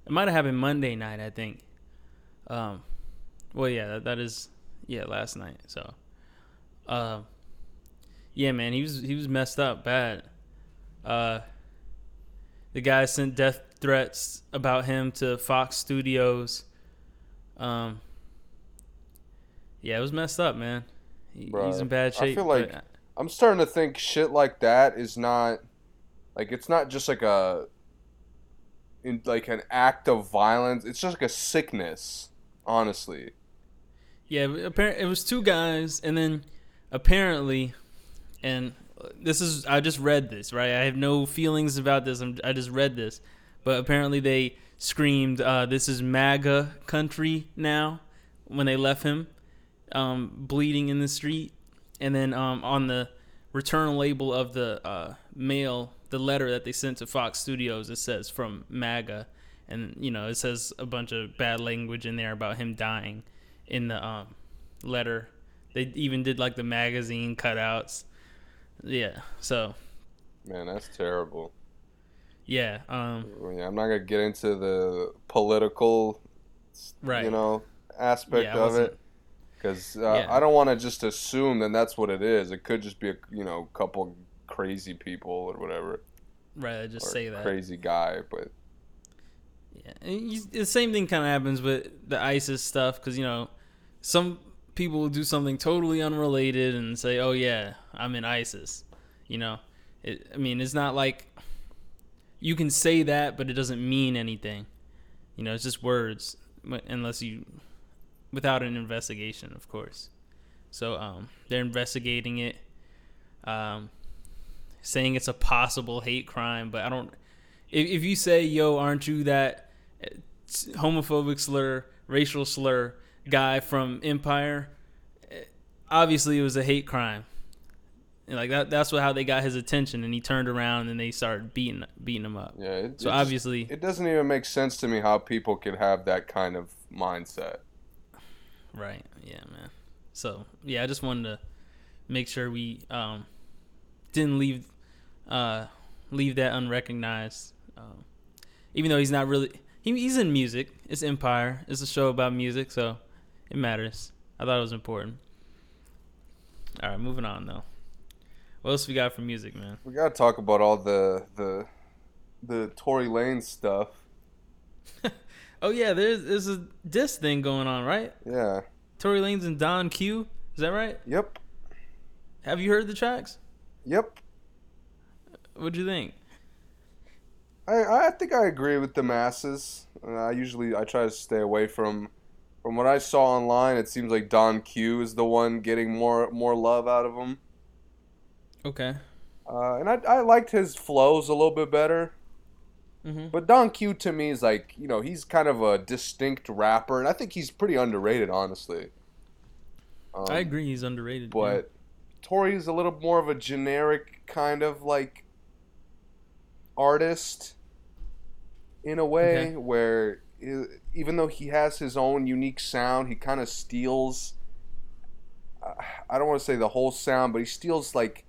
It might have happened Monday night, I think. Um, well, yeah, that, that is, yeah, last night. So, uh, yeah, man, he was he was messed up bad. Uh, the guy sent death threats about him to Fox Studios. Um, yeah, it was messed up, man. He, he's in bad shape. I feel like- but- I'm starting to think shit like that is not like it's not just like a in like an act of violence. It's just like a sickness, honestly. Yeah, apparently it was two guys, and then apparently, and this is I just read this right. I have no feelings about this. I'm, I just read this, but apparently they screamed, uh, "This is MAGA country now" when they left him um, bleeding in the street, and then um, on the return label of the uh, mail, the letter that they sent to Fox Studios, it says from MAGA, and you know it says a bunch of bad language in there about him dying in the um, letter. They even did like the magazine cutouts. Yeah. So Man, that's terrible. Yeah. Um. I'm not gonna get into the political, Right. you know, aspect Yeah, of it because uh, Yeah. I don't want to just assume that that's what it is. It could just be a you know couple crazy people or whatever, Right. I just say that. crazy guy. But Yeah. You, the same thing kind of happens with the ISIS stuff because you know some people will do something totally unrelated and say, "Oh yeah, I'm in ISIS." You know. It, I mean, it's not like you can say that, but it doesn't mean anything. You know, it's just words, unless you, without an investigation, of course. So um, they're investigating it, um, saying it's a possible hate crime, but I don't. If, if you say, "Yo, aren't you that uh, homophobic slur, racial slur guy from Empire?" eh, Obviously, it was a hate crime. Like that, that's what how they got his attention, and he turned around and they started beating beating him up. yeah, it, So it just- obviously, it doesn't even make sense to me how people could have that kind of mindset. Right. Yeah, man. So yeah, I just wanted to make sure we um didn't leave uh leave that unrecognized. Um, even though he's not really he, he's in music. It's Empire. It's a show about music, so it matters. I thought it was important. All right, moving on though. What else we got for music, man? We gotta talk about all the the the Tory Lane stuff. [LAUGHS] Oh yeah, there's there's a diss thing going on, right? Yeah. Tory Lanez and Don Q. Is that right? Yep. Have you heard the tracks? Yep. What'd you think? I, I think I agree with the masses. Uh, I usually I try to stay away from from what I saw online. It seems like Don Q is the one getting more more love out of him, Okay. uh, and I I liked his flows a little bit better. Mm-hmm. But Don Q to me is like you know he's kind of a distinct rapper, and I think he's pretty underrated, honestly. Um, I agree, he's underrated. yeah. but Tory's a little more of a generic kind of like artist in a way Okay. where even though he has his own unique sound, he kind of steals uh, I don't want to say the whole sound, but he steals like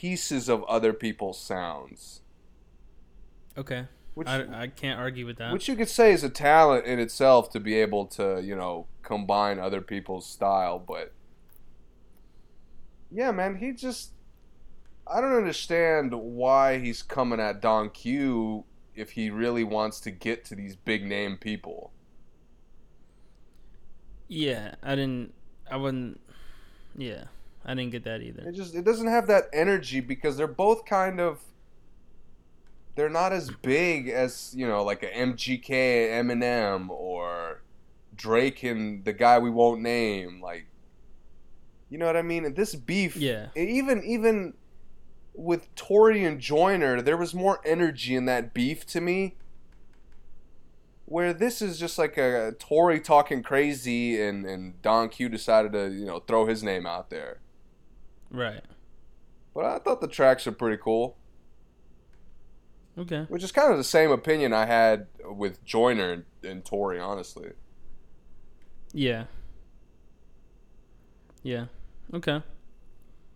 pieces of other people's sounds. okay, Which I, I can't argue with that. which you could say is a talent in itself to be able to, you know, combine other people's style, but yeah, man, he just I don't understand why he's coming at Don Q if he really wants to get to these big name people. yeah, I didn't. I wouldn't. Yeah, I didn't get that either. It just it doesn't have that energy because they're both kind of they're not as big as, you know, like a MGK, Eminem or Drake and the guy we won't name, like you know what I mean? And this beef Yeah. even even with Tory and Joyner, there was more energy in that beef to me. Where this is just like a Tory talking crazy and, and Don Q decided to, you know, throw his name out there. Right. But I thought the tracks are pretty cool. Okay. Which is kind of the same opinion I had with Joyner and, and Tory, honestly. Yeah. Yeah. Okay.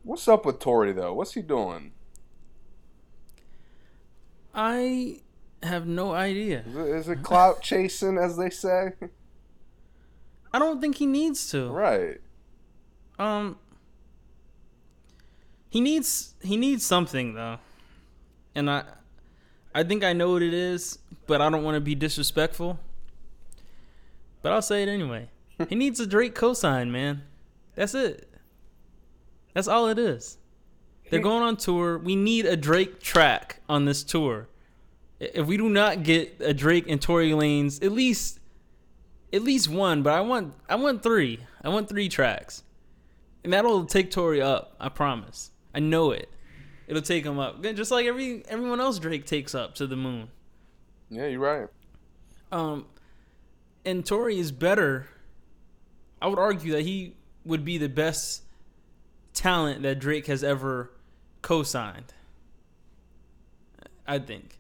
What's up with Tory though? What's he doing? I have no idea. Is it, is it clout [LAUGHS] chasing, as they say? I don't think he needs to. right. Um he needs he needs something though. And I I think I know what it is, but I don't want to be disrespectful. But I'll say it anyway. [LAUGHS] he needs a Drake cosign, man. That's it. That's all it is. They're going on tour. We need a Drake track on this tour. If we do not get a Drake and Tory Lanez, at least at least one, but I want I want three. I want three tracks. And that'll take Tory up, I promise. I know it. It'll take him up. Just like every everyone else Drake takes up to the moon. Yeah, you're right. Um and Tory is better. I would argue that he would be the best talent that Drake has ever co-signed. I think.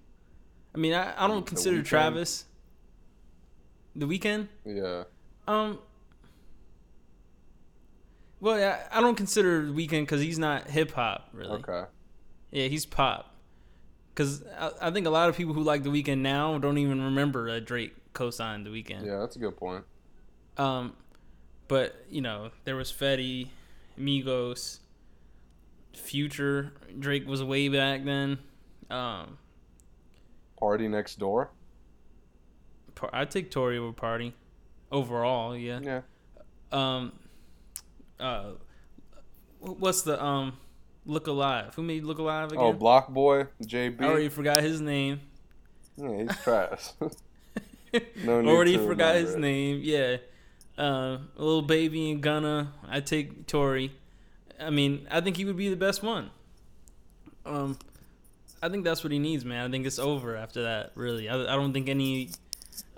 I mean, I, I don't The consider Weeknd? Travis the Weeknd. Yeah. Um. Well, yeah, I don't consider Weeknd because he's not hip hop really. Okay. Yeah, he's pop. Because I, I think a lot of people who like the Weeknd now don't even remember that Drake co-signed the Weeknd. Yeah, that's a good point. Um, but you know there was Fetty, Migos, Future. Drake was way back then. Um, PartyNextDoor. Par- I'd take Tory over Party. Overall, yeah. Yeah. um uh what's the um look alive? Who made look alive again? Oh, Block Boy, JB. i already forgot his name. Yeah, he's trash. [LAUGHS] No need already forgot his it. name yeah. Uh Lil Baby and gunna i take tory i mean i think he would be the best one. Um i think that's what he needs man. I think it's over after that really. I, I don't think any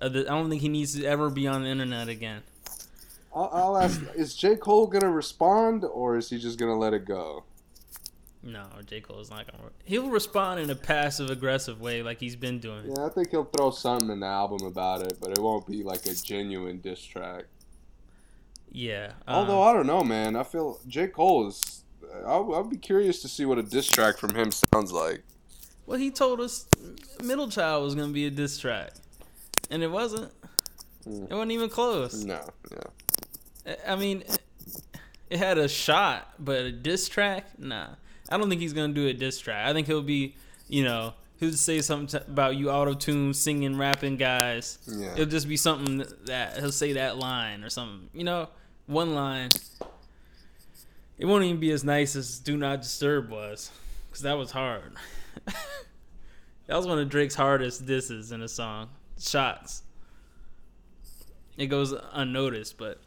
uh, the, i don't think he needs to ever be on the internet again I'll, I'll ask: Is J Cole gonna respond, or is he just gonna let it go? No, J. Cole is not gonna. He'll respond in a passive aggressive way, like he's been doing. Yeah, I think he'll throw something in the album about it, but it won't be like a genuine diss track. Yeah. Although um, I don't know, man. I feel J Cole is. I'll, I'll be curious to see what a diss track from him sounds like. well, he told us Middle Child was gonna be a diss track, and it wasn't. Hmm. It wasn't even close. No, no. I- mean, it had a shot, but a diss track, nah. I don't think he's gonna do a diss track. I think he'll be, you know, he'll just say something t- about you auto tune singing, rapping guys. Yeah. It'll just be something that he'll say that line or something. You know, one line. It won't even be as nice as "Do Not Disturb" was, because that was hard. [LAUGHS] that was one of Drake's hardest disses in a song. Shots. It goes unnoticed, but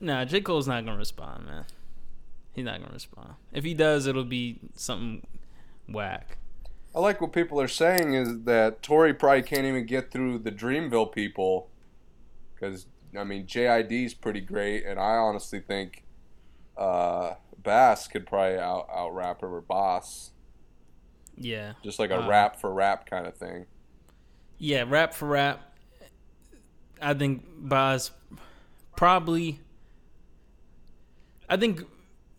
nah, J Cole's not gonna respond, man. He's not gonna respond. If he does, it'll be something whack. I like what people are saying is that Tory probably can't even get through the Dreamville people because I mean JID's pretty great, and I honestly think uh, Bas could probably out out rap her or Bas, Yeah, just like a Uh, rap for rap kind of thing. yeah, rap for rap. I think Bas probably. I think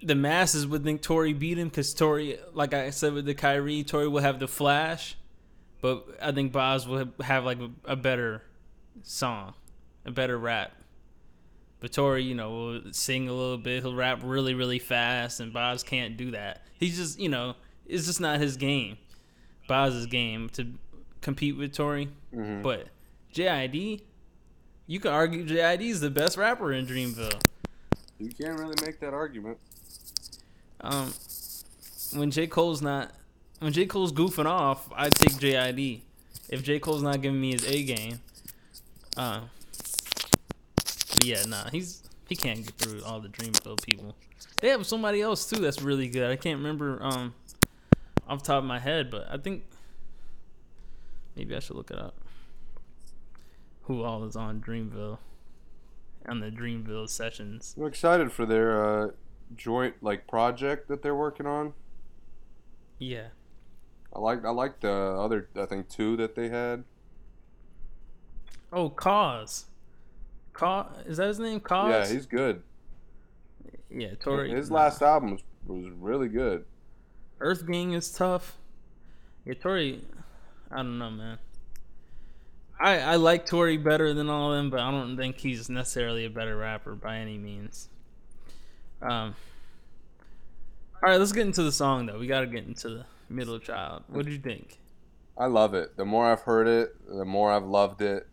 the masses would think Tory beat him because Tory, like I said with the Kyrie, Tory will have the flash, but I think Bas will have like a, better song, a better rap. But Tory, you know, will sing a little bit. He'll rap really, really fast, and Bas can't do that. He's just, you know, it's just not his game. Bas's game to compete with Tory. Mm-hmm. But JID, you could argue JID is the best rapper in Dreamville. You can't really make that argument. Um, when J Cole's not, when J Cole's goofing off, I take JID. If J Cole's not giving me his A game, uh, yeah, nah, he's he can't get through all the Dreamville people. They have somebody else too that's really good. I can't remember um off the top of my head, but I think maybe I should look it up. Who all is on Dreamville? On the Dreamville sessions. I'm excited for their uh, joint like project that they're working on. Yeah. I like I like the other I think two that they had. Oh, Cozz. Cozz is that his name? Cozz. Yeah, he's good. yeah. Tory. His last album was, was really good. EarthGang is tough. Yeah, Tory. I don't know, man. I I like Tory better than all of them, but I don't think he's necessarily a better rapper by any means. Um. All right, let's get into the song though. We got to get into the middle child. What did you think? I love it. The more I've heard it, the more I've loved it.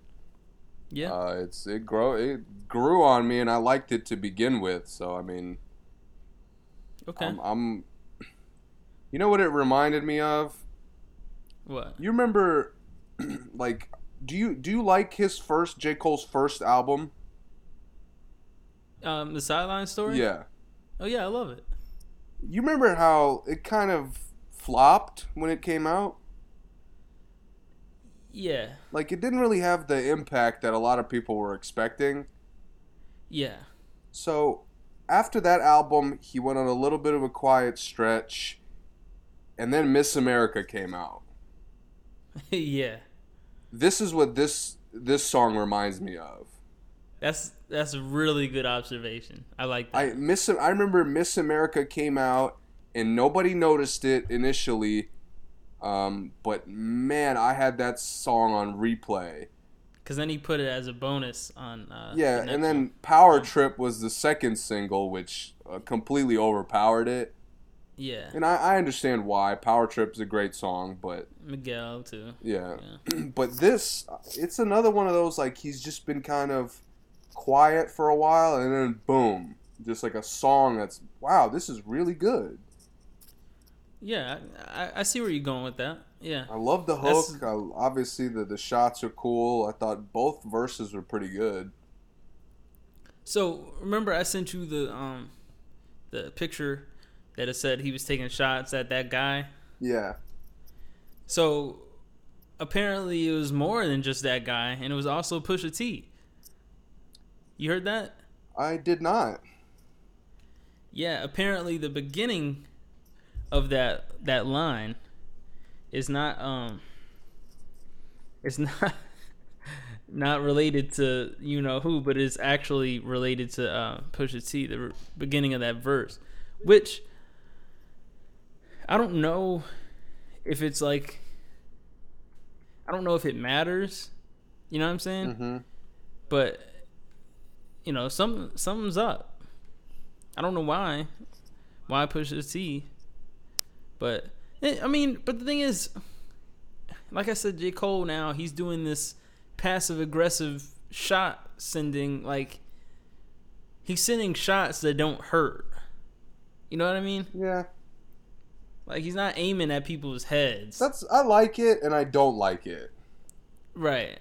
Yeah. Uh, it's it grow it grew on me, and I liked it to begin with. So I mean, okay. I'm, I'm. You know what it reminded me of? what? You remember, [CLEARS THROAT] like, do you do you like his first J Cole's first album? Um, the sideline story. Yeah. Oh yeah, I love it. You remember how it kind of flopped when it came out? Yeah. Like it didn't really have the impact that a lot of people were expecting. Yeah. So after that album, he went on a little bit of a quiet stretch, and then Miss America came out. [LAUGHS] yeah. This is what this this song reminds me of. That's that's a really good observation. I like that. I miss I remember Miss America came out and nobody noticed it initially. Um, but man, I had that song on replay. Because then he put it as a bonus on. Uh, Yeah, the and then one. Power Trip was the second single, which uh, completely overpowered it. Yeah, And I, I understand why. Power Trip's is a great song, but Miguel too. yeah. Yeah. [CLEARS THROAT] but this, it's another one of those like he's just been kind of quiet for a while, and then boom, just like a song that's wow, this is really good. Yeah, I, I, I see where you're going with that. Yeah, I love the hook. I, obviously, the the shots are cool. I thought both verses were pretty good. So remember, I sent you the um, the picture that it said he was taking shots at that guy. Yeah, So apparently, it was more than just that guy, and it was also Pusha T. You heard that? I did not. Yeah, apparently the beginning of that that line is not um it's not [LAUGHS] not related to you know who, but it's actually related to uh, Pusha T. The beginning of that verse, which I don't know if it's like I don't know if it matters. You know what I'm saying? hmm but you know, some something's up. I don't know why, why Pusha T, but eh, I mean, but the thing is, like I said, J. Cole now he's doing this passive aggressive shot sending like he's sending shots that don't hurt. You know what I mean? Yeah, Like he's not aiming at people's heads. that's I like it and I don't like it. right.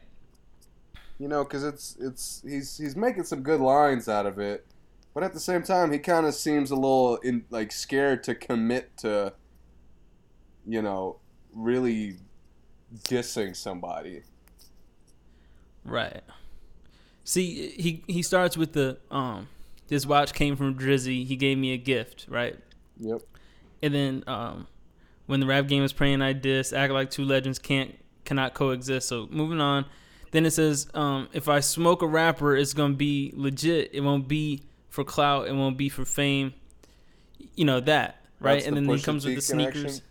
You know, because it's it's he's he's making some good lines out of it, but at the same time, he kind of seems a little in like scared to commit to, you know, really dissing somebody. Right. See, he he starts with the um this watch came from Drizzy. He gave me a gift, right? Yep. And then um when the rap game is praying I diss, act like two legends can't cannot coexist. So moving on. Then it says, um, if I smoke a rapper, it's gonna be legit. It won't be for clout. It won't be for fame. You know that, right? That's and the then he comes with the sneakers. connection?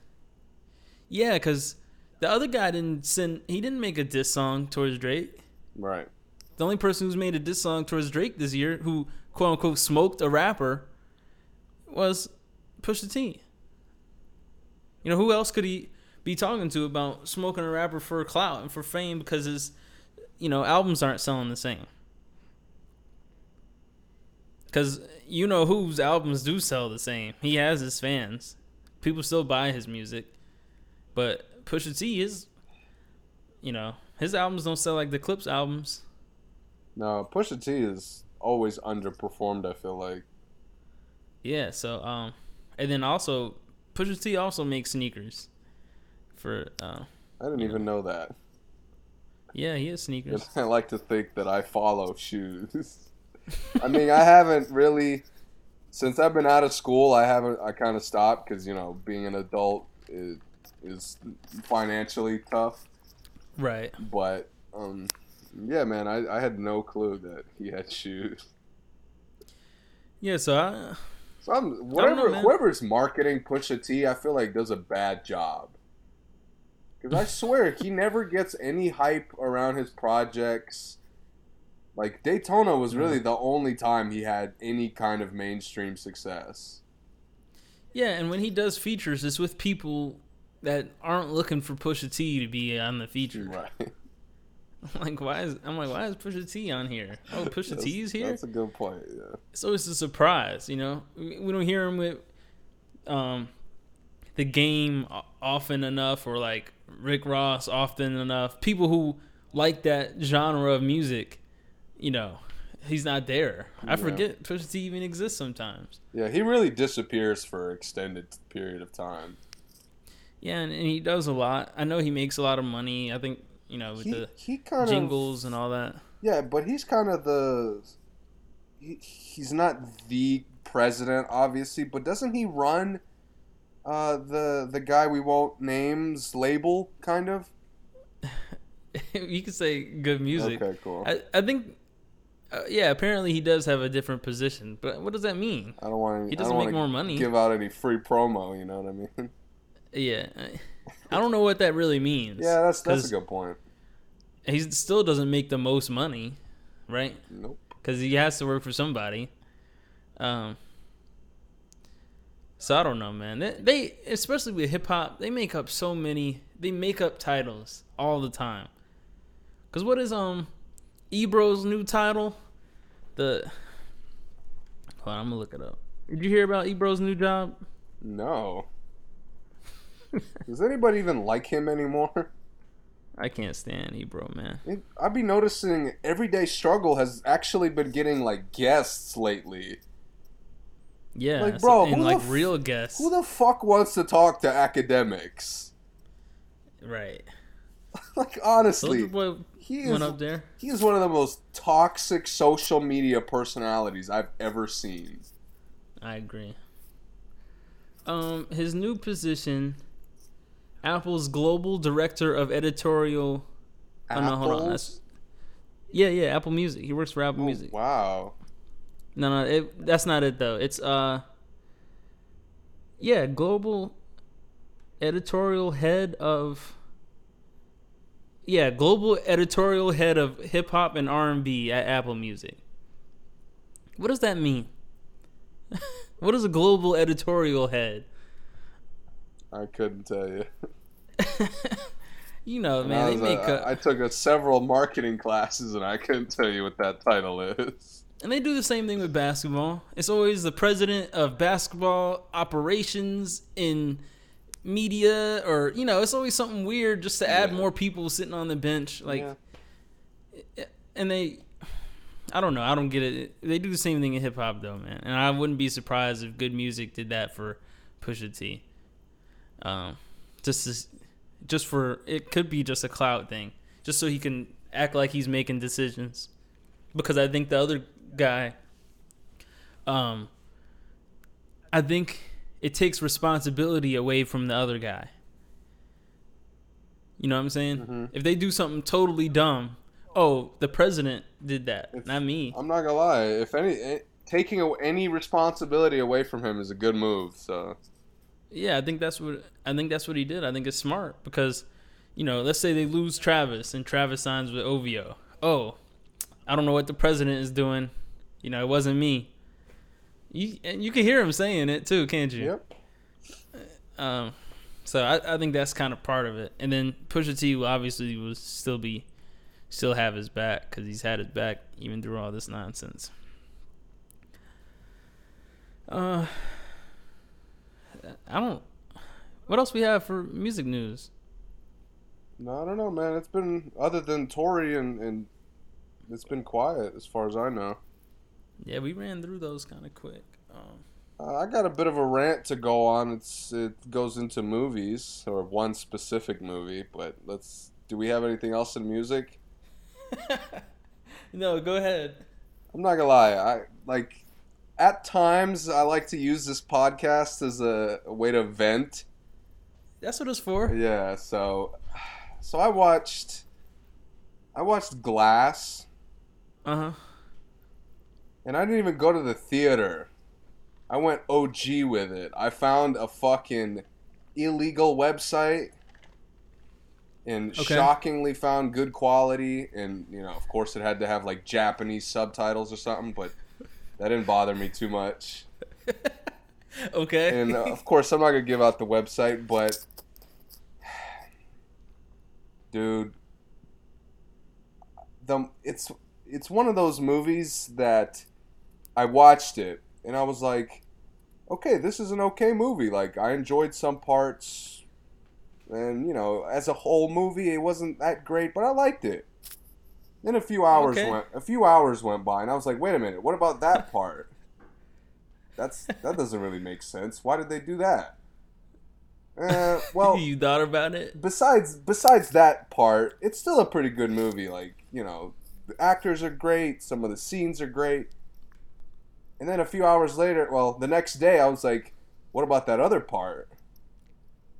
Yeah, because the other guy didn't send. He didn't make a diss song towards Drake. Right. The only person who's made a diss song towards Drake this year, who quote unquote smoked a rapper, was Pusha T. You know who else could he be talking to about smoking a rapper for clout and for fame because his, you know, albums aren't selling the same. Because you know whose albums do sell the same. He has his fans. People still buy his music, but Pusha T is, you know, his albums don't sell like the Clipse albums. No, Pusha T is always underperformed. I feel like. Yeah, so um and then also Pusha T also makes sneakers for uh I didn't even know that. yeah, he has sneakers. [LAUGHS] I like to think that I follow shoes. [LAUGHS] I mean, I haven't really since I've been out of school. I haven't. I kind of stopped because you know being an adult is, is financially tough. Right. But um, yeah, man, I, I had no clue that he had shoes. Yeah, so I I'm know, whatever man. whoever's marketing Pusha T, I feel like does a bad job. Because I [LAUGHS] swear he never gets any hype around his projects. Like Daytona was really the only time he had any kind of mainstream success. Yeah, and when he does features it's with people that aren't looking for Pusha T to be on the feature. Right. [LAUGHS] I'm like, why is I'm like, why is Pusha T on here? Oh, [LAUGHS] Pusha That's- T's here. That's a good point. Yeah. So It's always a surprise, you know. We we don't hear him with um the game often enough, or like Rick Ross often enough. People who like that genre of music, you know, he's not there. I Yeah. forget Pusha T even exists sometimes. Yeah, he really disappears for an extended period of time. Yeah, and, and he does a lot. I know he makes a lot of money. I think you know with He, the he kind of jingles and all that. Yeah, but he's kind of the. He, he's not the president, obviously, but doesn't he run uh, the the guy we won't name's label, kind of? [LAUGHS] you could say good music. Okay, cool. I, I think, uh, yeah. Apparently, he does have a different position, but what does that mean? I don't want to. he doesn't make more money. Give out any free promo, you know what I mean? [LAUGHS] Yeah, I- don't know what that really means. yeah, that's that's a good point. He still doesn't make the most money, right? Nope. Because he has to work for somebody. Um. So I don't know, man. They, they especially with hip hop, they make up so many. They make up titles all the time. Cause what is um, Ebro's new title? The. Hold on, I'm gonna look it up. Did you hear about Ebro's new job? No. Does anybody even like him anymore? I can't stand Ebro, man. It, I've been noticing Everyday Struggle has actually been getting like guests lately. Yeah, Like, bro, and like f- real guests, Who the fuck wants to talk to academics? right? [LAUGHS] Like honestly, Boy he is up there. he is one of the most toxic social media personalities I've ever seen. I agree. Um, his new position, Apple's global director of editorial. Oh, no, hold on, that's- Yeah, yeah, Apple Music. He works for Apple Oh, Music. wow. No, no, it, that's not it though. It's uh, yeah, global editorial head of. Yeah, global editorial head of hip hop and R and B at Apple Music. What does that mean? [LAUGHS] what is a global editorial head? I couldn't tell you. [LAUGHS] You know, man, I, they make uh, a, I took a several marketing classes, and I couldn't tell you what that title is. and they do the same thing with basketball. It's always the president of basketball operations in media, or you know, it's always something weird just to add Yeah. more people sitting on the bench. Like, Yeah. and they, I don't know, I don't get it. They do the same thing in hip hop though, man. And I wouldn't be surprised if Good Music did that for Pusha T. Um, just as, just for it could be just a clout thing, just so he can act like he's making decisions. Because I think the other guy, um, I think it takes responsibility away from the other guy. You know what I'm saying? Mm-hmm. If they do something totally dumb, oh, the president did that, If- not me. I'm not gonna lie. If any eh, taking any responsibility away from him is a good move. So Yeah, I think that's what I think that's what he did. I think it's smart because, you know, let's say they lose Travis and Travis signs with OVO. Oh, I don't know what the president is doing. You know, it wasn't me. You and you can hear him saying it too, can't you? yep. Um, so I, I think that's kind of part of it. And then Pusha T will obviously will still be, still have his back because he's had his back even through all this nonsense. Uh, I don't. What else we have for music news? No, I don't know, man. It's been other than Tory and and it's been quiet as far as I know. Yeah, we ran through those kind of quick. Um, Uh, I got a bit of a rant to go on. It's it goes into movies or one specific movie, but let's. Do we have anything else in music? [LAUGHS] no, go ahead. I'm not gonna lie. I like at times I like to use this podcast as a, a way to vent. That's what it's for. Yeah. So, so I watched. I watched Glass, Uh huh. and I didn't even go to the theater. I went OG with it. I found a fucking illegal website and Okay. shockingly found good quality and you know, of course it had to have like Japanese subtitles or something, but that didn't bother me too much. [LAUGHS] Okay. And uh, of course I'm not going to give out the website, but [SIGHS] dude the it's it's one of those movies that I watched it and I was like, okay, this is an okay movie. Like I enjoyed some parts, and you know, as a whole movie, it wasn't that great, but I liked it. Then a few hours Okay. went a few hours went by, and I was like, wait a minute, what about that part? That's that doesn't really make sense. Why did they do that? Uh, [LAUGHS] well, you thought about it? besides besides that part, it's still a pretty good movie. Like you know, the actors are great, some of the scenes are great. And then a few hours later, well, the next day, I was like, "What about that other part?"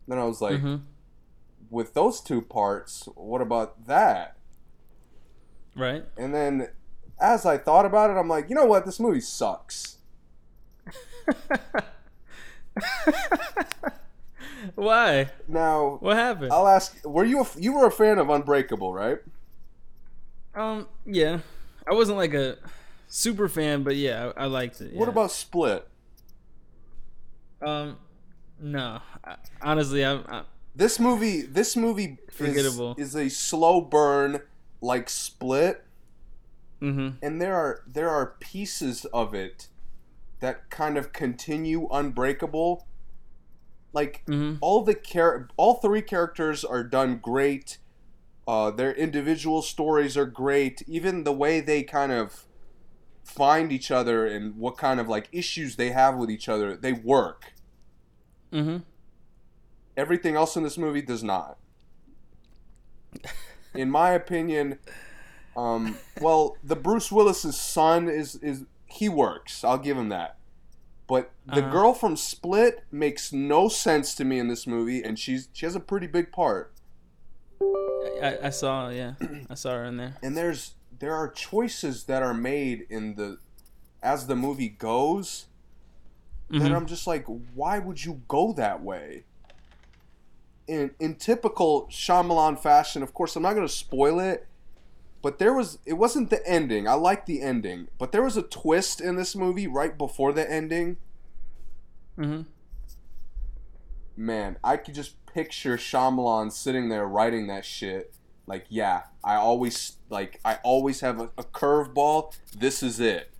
Then I was like, Mhm. "With those two parts, what about that?" Right. And then, as I thought about it, I'm like, "You know what? This movie sucks." [LAUGHS] Why? Now, What happened? I'll ask: Were you a, you were a fan of Unbreakable, right? Um, yeah, I wasn't like a super fan, but yeah, I, I liked it. What about Split? Um, no, I, honestly, I'm. I, This movie, this movie is, Forgettable. is a slow burn, like Split, mm-hmm. and there are there are pieces of it that kind of continue Unbreakable. Like Mm-hmm. all the char- all three characters are done great. Uh, their individual stories are great. Even the way they kind of find each other and what kind of like issues they have with each other, they work. Mm-hmm. Everything else in this movie does not. [LAUGHS] In my opinion, um, well, the Bruce Willis's son is is he works. I'll give him that. But the Uh-huh. girl from Split makes no sense to me in this movie, and she's she has a pretty big part. I, I saw, yeah, I saw her in there. And there's there are choices that are made in the as the movie goes that Mhm. I'm just like, why would you go that way? In in typical Shyamalan fashion, of course, I'm not gonna spoil it, but there was it wasn't the ending. I like the ending, but there was a twist in this movie right before the ending, Mm-hmm. man, I could just picture Shyamalan sitting there writing that shit. Like, yeah, I always like I always have a, a curveball. This is it,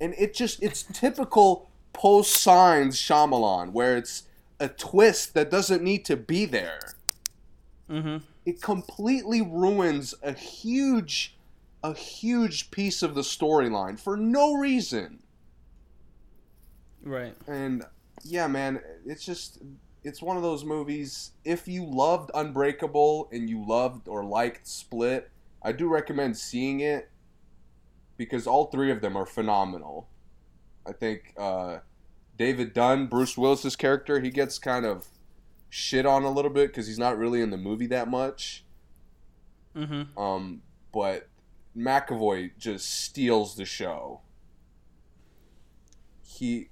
and it just it's typical post signs Shyamalan, where it's a twist that doesn't need to be there. Mm-hmm. It completely ruins a huge, a huge piece of the storyline for no reason. Right. And yeah, man, it's just it's one of those movies. If you loved Unbreakable and you loved or liked Split, I do recommend seeing it because all three of them are phenomenal. I think uh, David Dunn, Bruce Willis's character, he gets kind of shit on a little bit because he's not really in the movie that much. Mm-hmm. Um, but McAvoy just steals the show. He,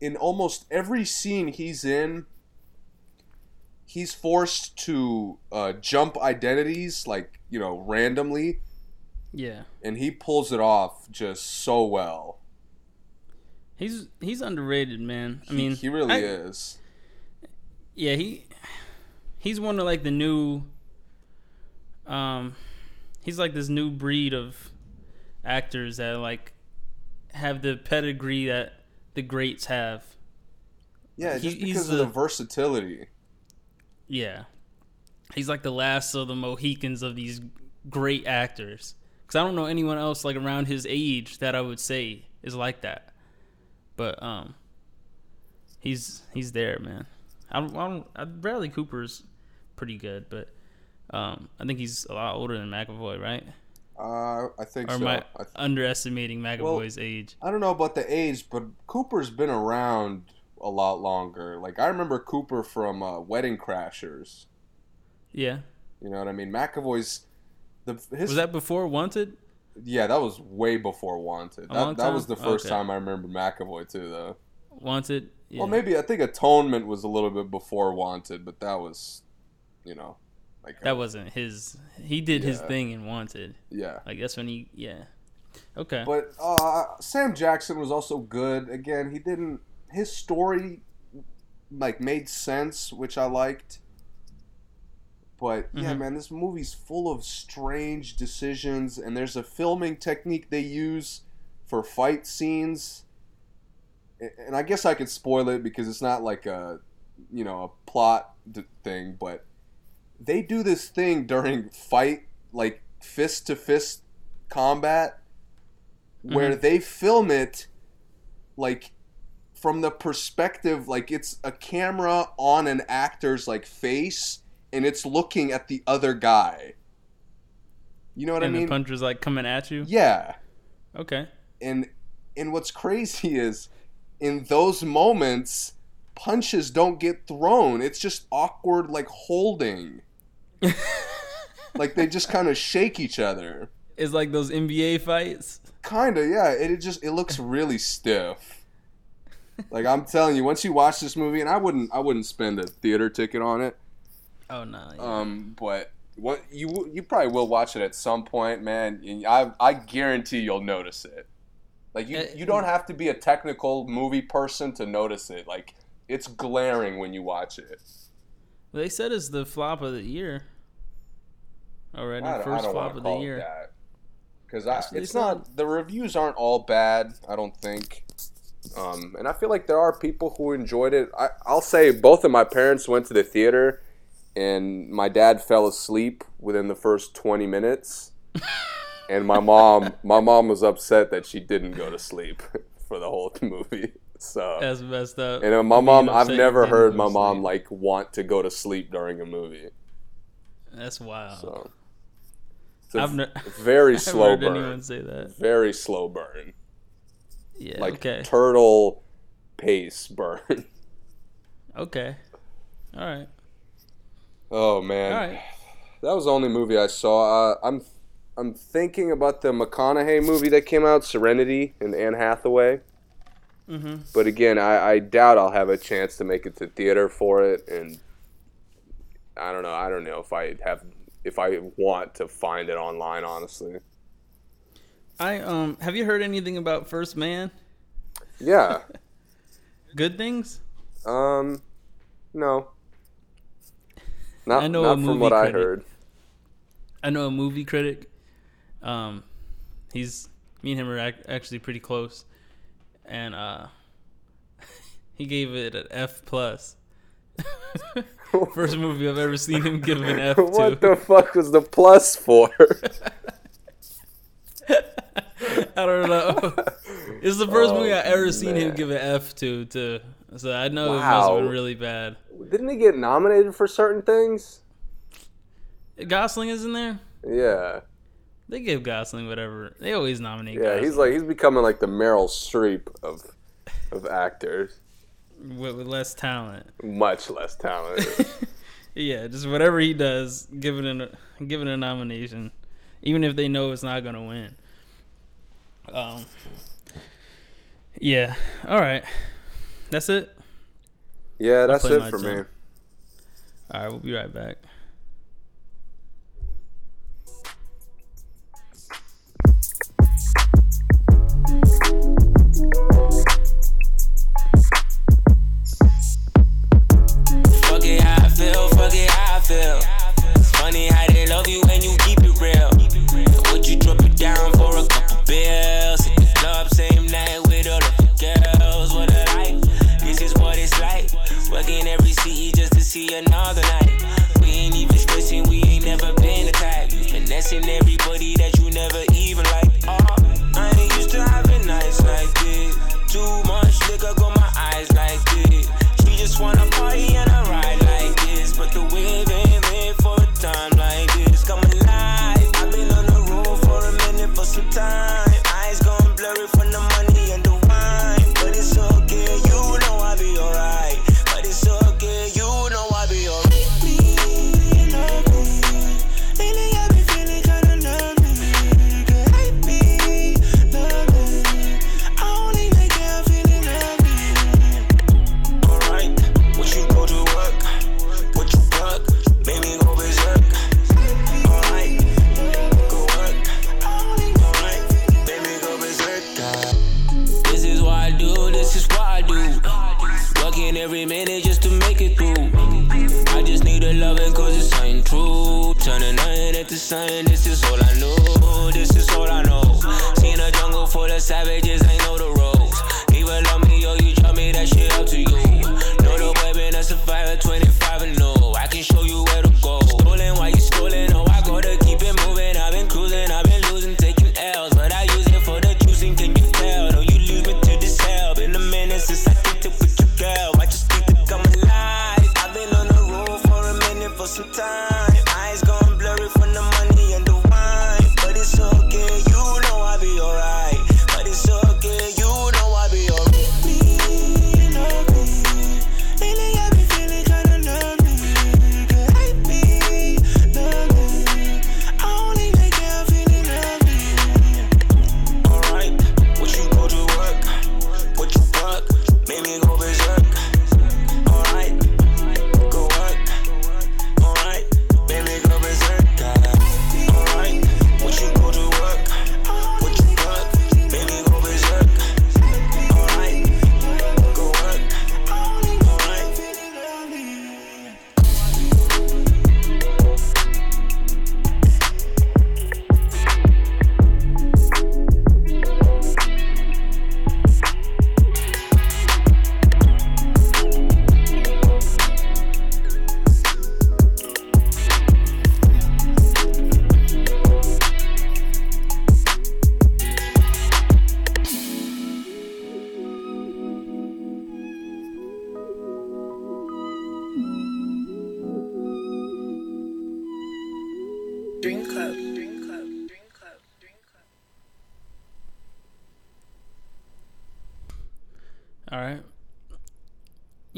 in almost every scene he's in, he's forced to uh, jump identities, like, you know, randomly, Yeah. and he pulls it off just so well. He's he's underrated, man. I mean, he really I- is. Yeah, he he's one of like the new um he's like this new breed of actors that like have the pedigree that the greats have. Yeah, He- just because of the the- versatility. Yeah. He's like the last of the Mohicans of these great actors. Cuz I don't know anyone else like around his age that I would say is like that. But um he's he's there, man. I don't, I don't I, Bradley Cooper's pretty good, but um I think he's a lot older than McAvoy, right? Uh, I think Or so. am I I, th- underestimating McAvoy's age? I don't know about the age, but Cooper's been around a lot longer. Like I remember Cooper from uh, Wedding Crashers. Yeah. You know what I mean? McAvoy's the his Was that before Wanted? Yeah that was way before Wanted. That, that was the first Okay. time I remember McAvoy too, though. Wanted. Yeah. Well, maybe I think Atonement was a little bit before Wanted, but that was, you know, like that wasn't his. He did his thing in Wanted. yeah. Like that's when he. Yeah. Okay. But uh, Sam Jackson was also good. Again, he didn't. His story, like, made sense, which I liked. But yeah, Mhm. man, this movie's full of strange decisions, and there's a filming technique they use for fight scenes. And I guess I could spoil it because it's not like a, you know, a plot d- thing, but they do this thing during fight, like fist to fist combat, where they film it like from the perspective like it's a camera on an actor's like face and it's looking at the other guy. You know what and I mean? the puncher's like coming at you. yeah. Okay. And and what's crazy is in those moments punches don't get thrown. It's just awkward like holding. [LAUGHS] like they just kind of shake each other. It's like those NBA fights. Kinda, yeah. It, it just it looks really stiff. Like I'm telling you, once you watch this movie, and I wouldn't, I wouldn't spend a theater ticket on it. Oh no. yeah. Um, but what you you probably will watch it at some point, man. and I I guarantee you'll notice it. Like you Uh, you don't have to be a technical movie person to notice it. Like it's glaring when you watch it. They said it's the flop of the year. Already, I don't, I first flop of the year. because they it's not. The reviews aren't all bad. I don't think. Um, and I feel like there are people who enjoyed it. I, I'll say both of my parents went to the theater, and my dad fell asleep within the first twenty minutes, and my mom, my mom was upset that she didn't go to sleep [LAUGHS] for the whole movie. So, That's messed up. and uh, my mom, I've never heard my mom sleep. like want to go to sleep during a movie. That's wild. So, it's a I've ne- [LAUGHS] very slow heard burn. anyone say that. very slow burn, Yeah. like okay. turtle pace burn. [LAUGHS] okay. All right. Oh man, right. that was the only movie I saw. Uh, I'm I'm thinking about the McConaughey movie that came out, Serenity, and Anne Hathaway. Mm-hmm. But again, I, I doubt I'll have a chance to make it to theater for it, and I don't know. I don't know if I have if I want to find it online. Honestly, I um. Have you heard anything about First Man? yeah. [LAUGHS] Good things. Um, No. Not, I know not a from movie what I heard. I know a movie critic. Um, he's me and him are ac- actually pretty close, and uh, [LAUGHS] he gave it an F plus. [LAUGHS] First movie I've ever seen him give an F [LAUGHS] to. what the fuck was the plus for? I don't know. it's the first Oh, movie I ever seen him give an F to. To so I know it must have been really bad. Didn't he get nominated for certain things? Gosling is in there. Yeah. They give Gosling whatever. They always nominate. Yeah, he's like he's becoming like the Meryl Streep of of actors. with, with less talent. Much less talent. [LAUGHS] Yeah, just whatever he does, give it a give it a nomination, even if they know it's not gonna win. Um. Yeah. All right. That's it. yeah, that's it my for me. jump. All right. We'll be right back. Fuck it how I feel, fuck it how I feel. It's funny how they love you when you keep it real. Would you drop it down for a couple bills? Hit the club same night see another night. We ain't even stressing, we ain't never been the type. Finessing everybody that you never even liked. Oh, I ain't used to having nights like this. Too much liquor got my eyes like this. She just wanna party and a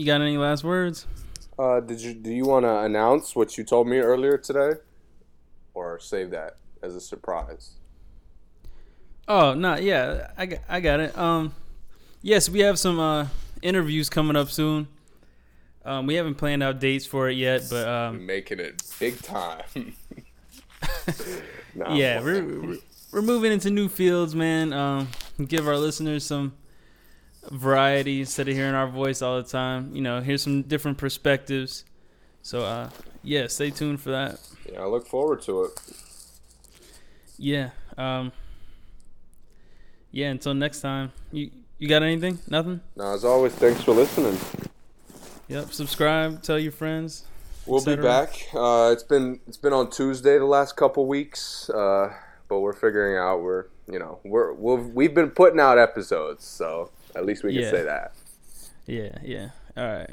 You got any last words? Uh, did you do you want to announce what you told me earlier today, or save that as a surprise? Oh no, yeah, I got, I got it. Um, yes, we have some uh interviews coming up soon. Um, we haven't planned out dates for it yet, but um, Making it big time. Nah, [LAUGHS] yeah, we're, we're we're moving into new fields, man. Um, give our listeners some variety instead of hearing our voice all the time. You know, hear some different perspectives. So, uh, yeah, stay tuned for that. Yeah, I look forward to it. Yeah. Um, yeah. Until next time. You you got anything? Nothing. Now, as always, thanks for listening. Yep. Subscribe. Tell your friends. We'll be back. Uh, it's been it's been on Tuesday the last couple weeks, uh, but we're figuring out we're you know we're we've, we've been putting out episodes, so at least we can Yeah. say that. Yeah. Yeah. All right.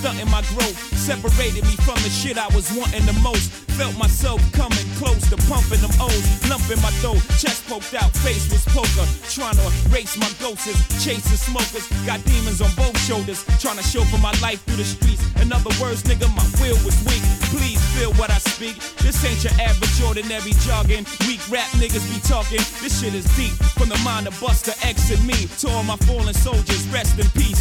Stunting my growth. Separated me from the shit I was wanting the most. Felt myself coming close to pumping them O's. Lumping my throat, chest poked out, face was poker. Trying to erase my ghosts, chasing smokers. Got demons on both shoulders, trying to show for my life through the streets. In other words, nigga, my will was weak. Please feel what I speak. This ain't your average ordinary jogging. Weak rap niggas be talking. This shit is deep. From the mind of Buster X and me to all my fallen soldiers, rest in peace.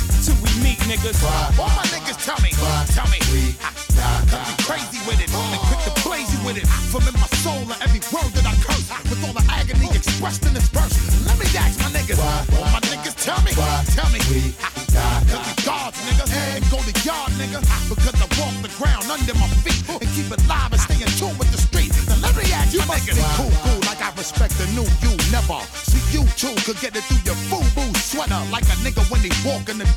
We meet, niggas. All my niggas tell me, tell me. We Cause we crazy with it, and quick to blaze you with it. From in my soul, of every word that I curse, with all the agony expressed in this verse. Let me ask my niggas, all my niggas tell me, tell me. We Cause we gods, nigga, and go to yard, nigga. Because I walk the ground under my feet and keep it live and stay in tune with the street. Now let me ask you my niggas, cool, cool, like I respect the new you, never. See you too could get it through your FUBU sweater, like a nigga when he walk in the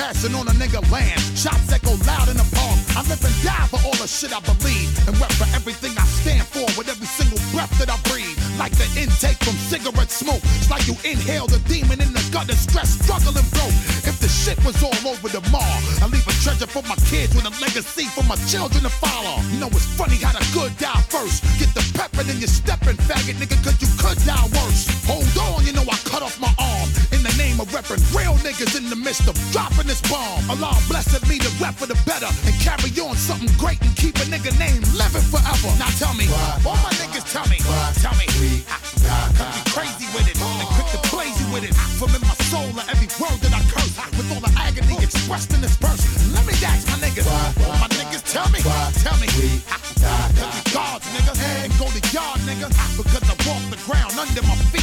trespassing on a nigga land. Shots echo loud in the park. I live and die for all the shit I believe, and rep for everything I stand for with every single breath that I breathe. Like the intake from cigarette smoke, it's like you inhale the demon in the gut of stress, struggling broke. If the shit was all over the mall, I leave a treasure for my kids with a legacy for my children to follow. You know it's funny how the good die first. Get the pepper, then you stepping faggot, nigga, cause you could die niggas in the midst of dropping this bomb. Allah blessed me to rep for the better and carry on something great and keep a nigga name living forever. Now tell me, all my niggas tell me, tell me, cause we crazy with it and quick to blaze you with it. From in my soul, of every word that I curse, with all the agony expressed in this verse. Let me ask my niggas, all my niggas tell me, why, tell me, we, cause we gods, nigga, and go to yard, nigga, because I walk the ground under my feet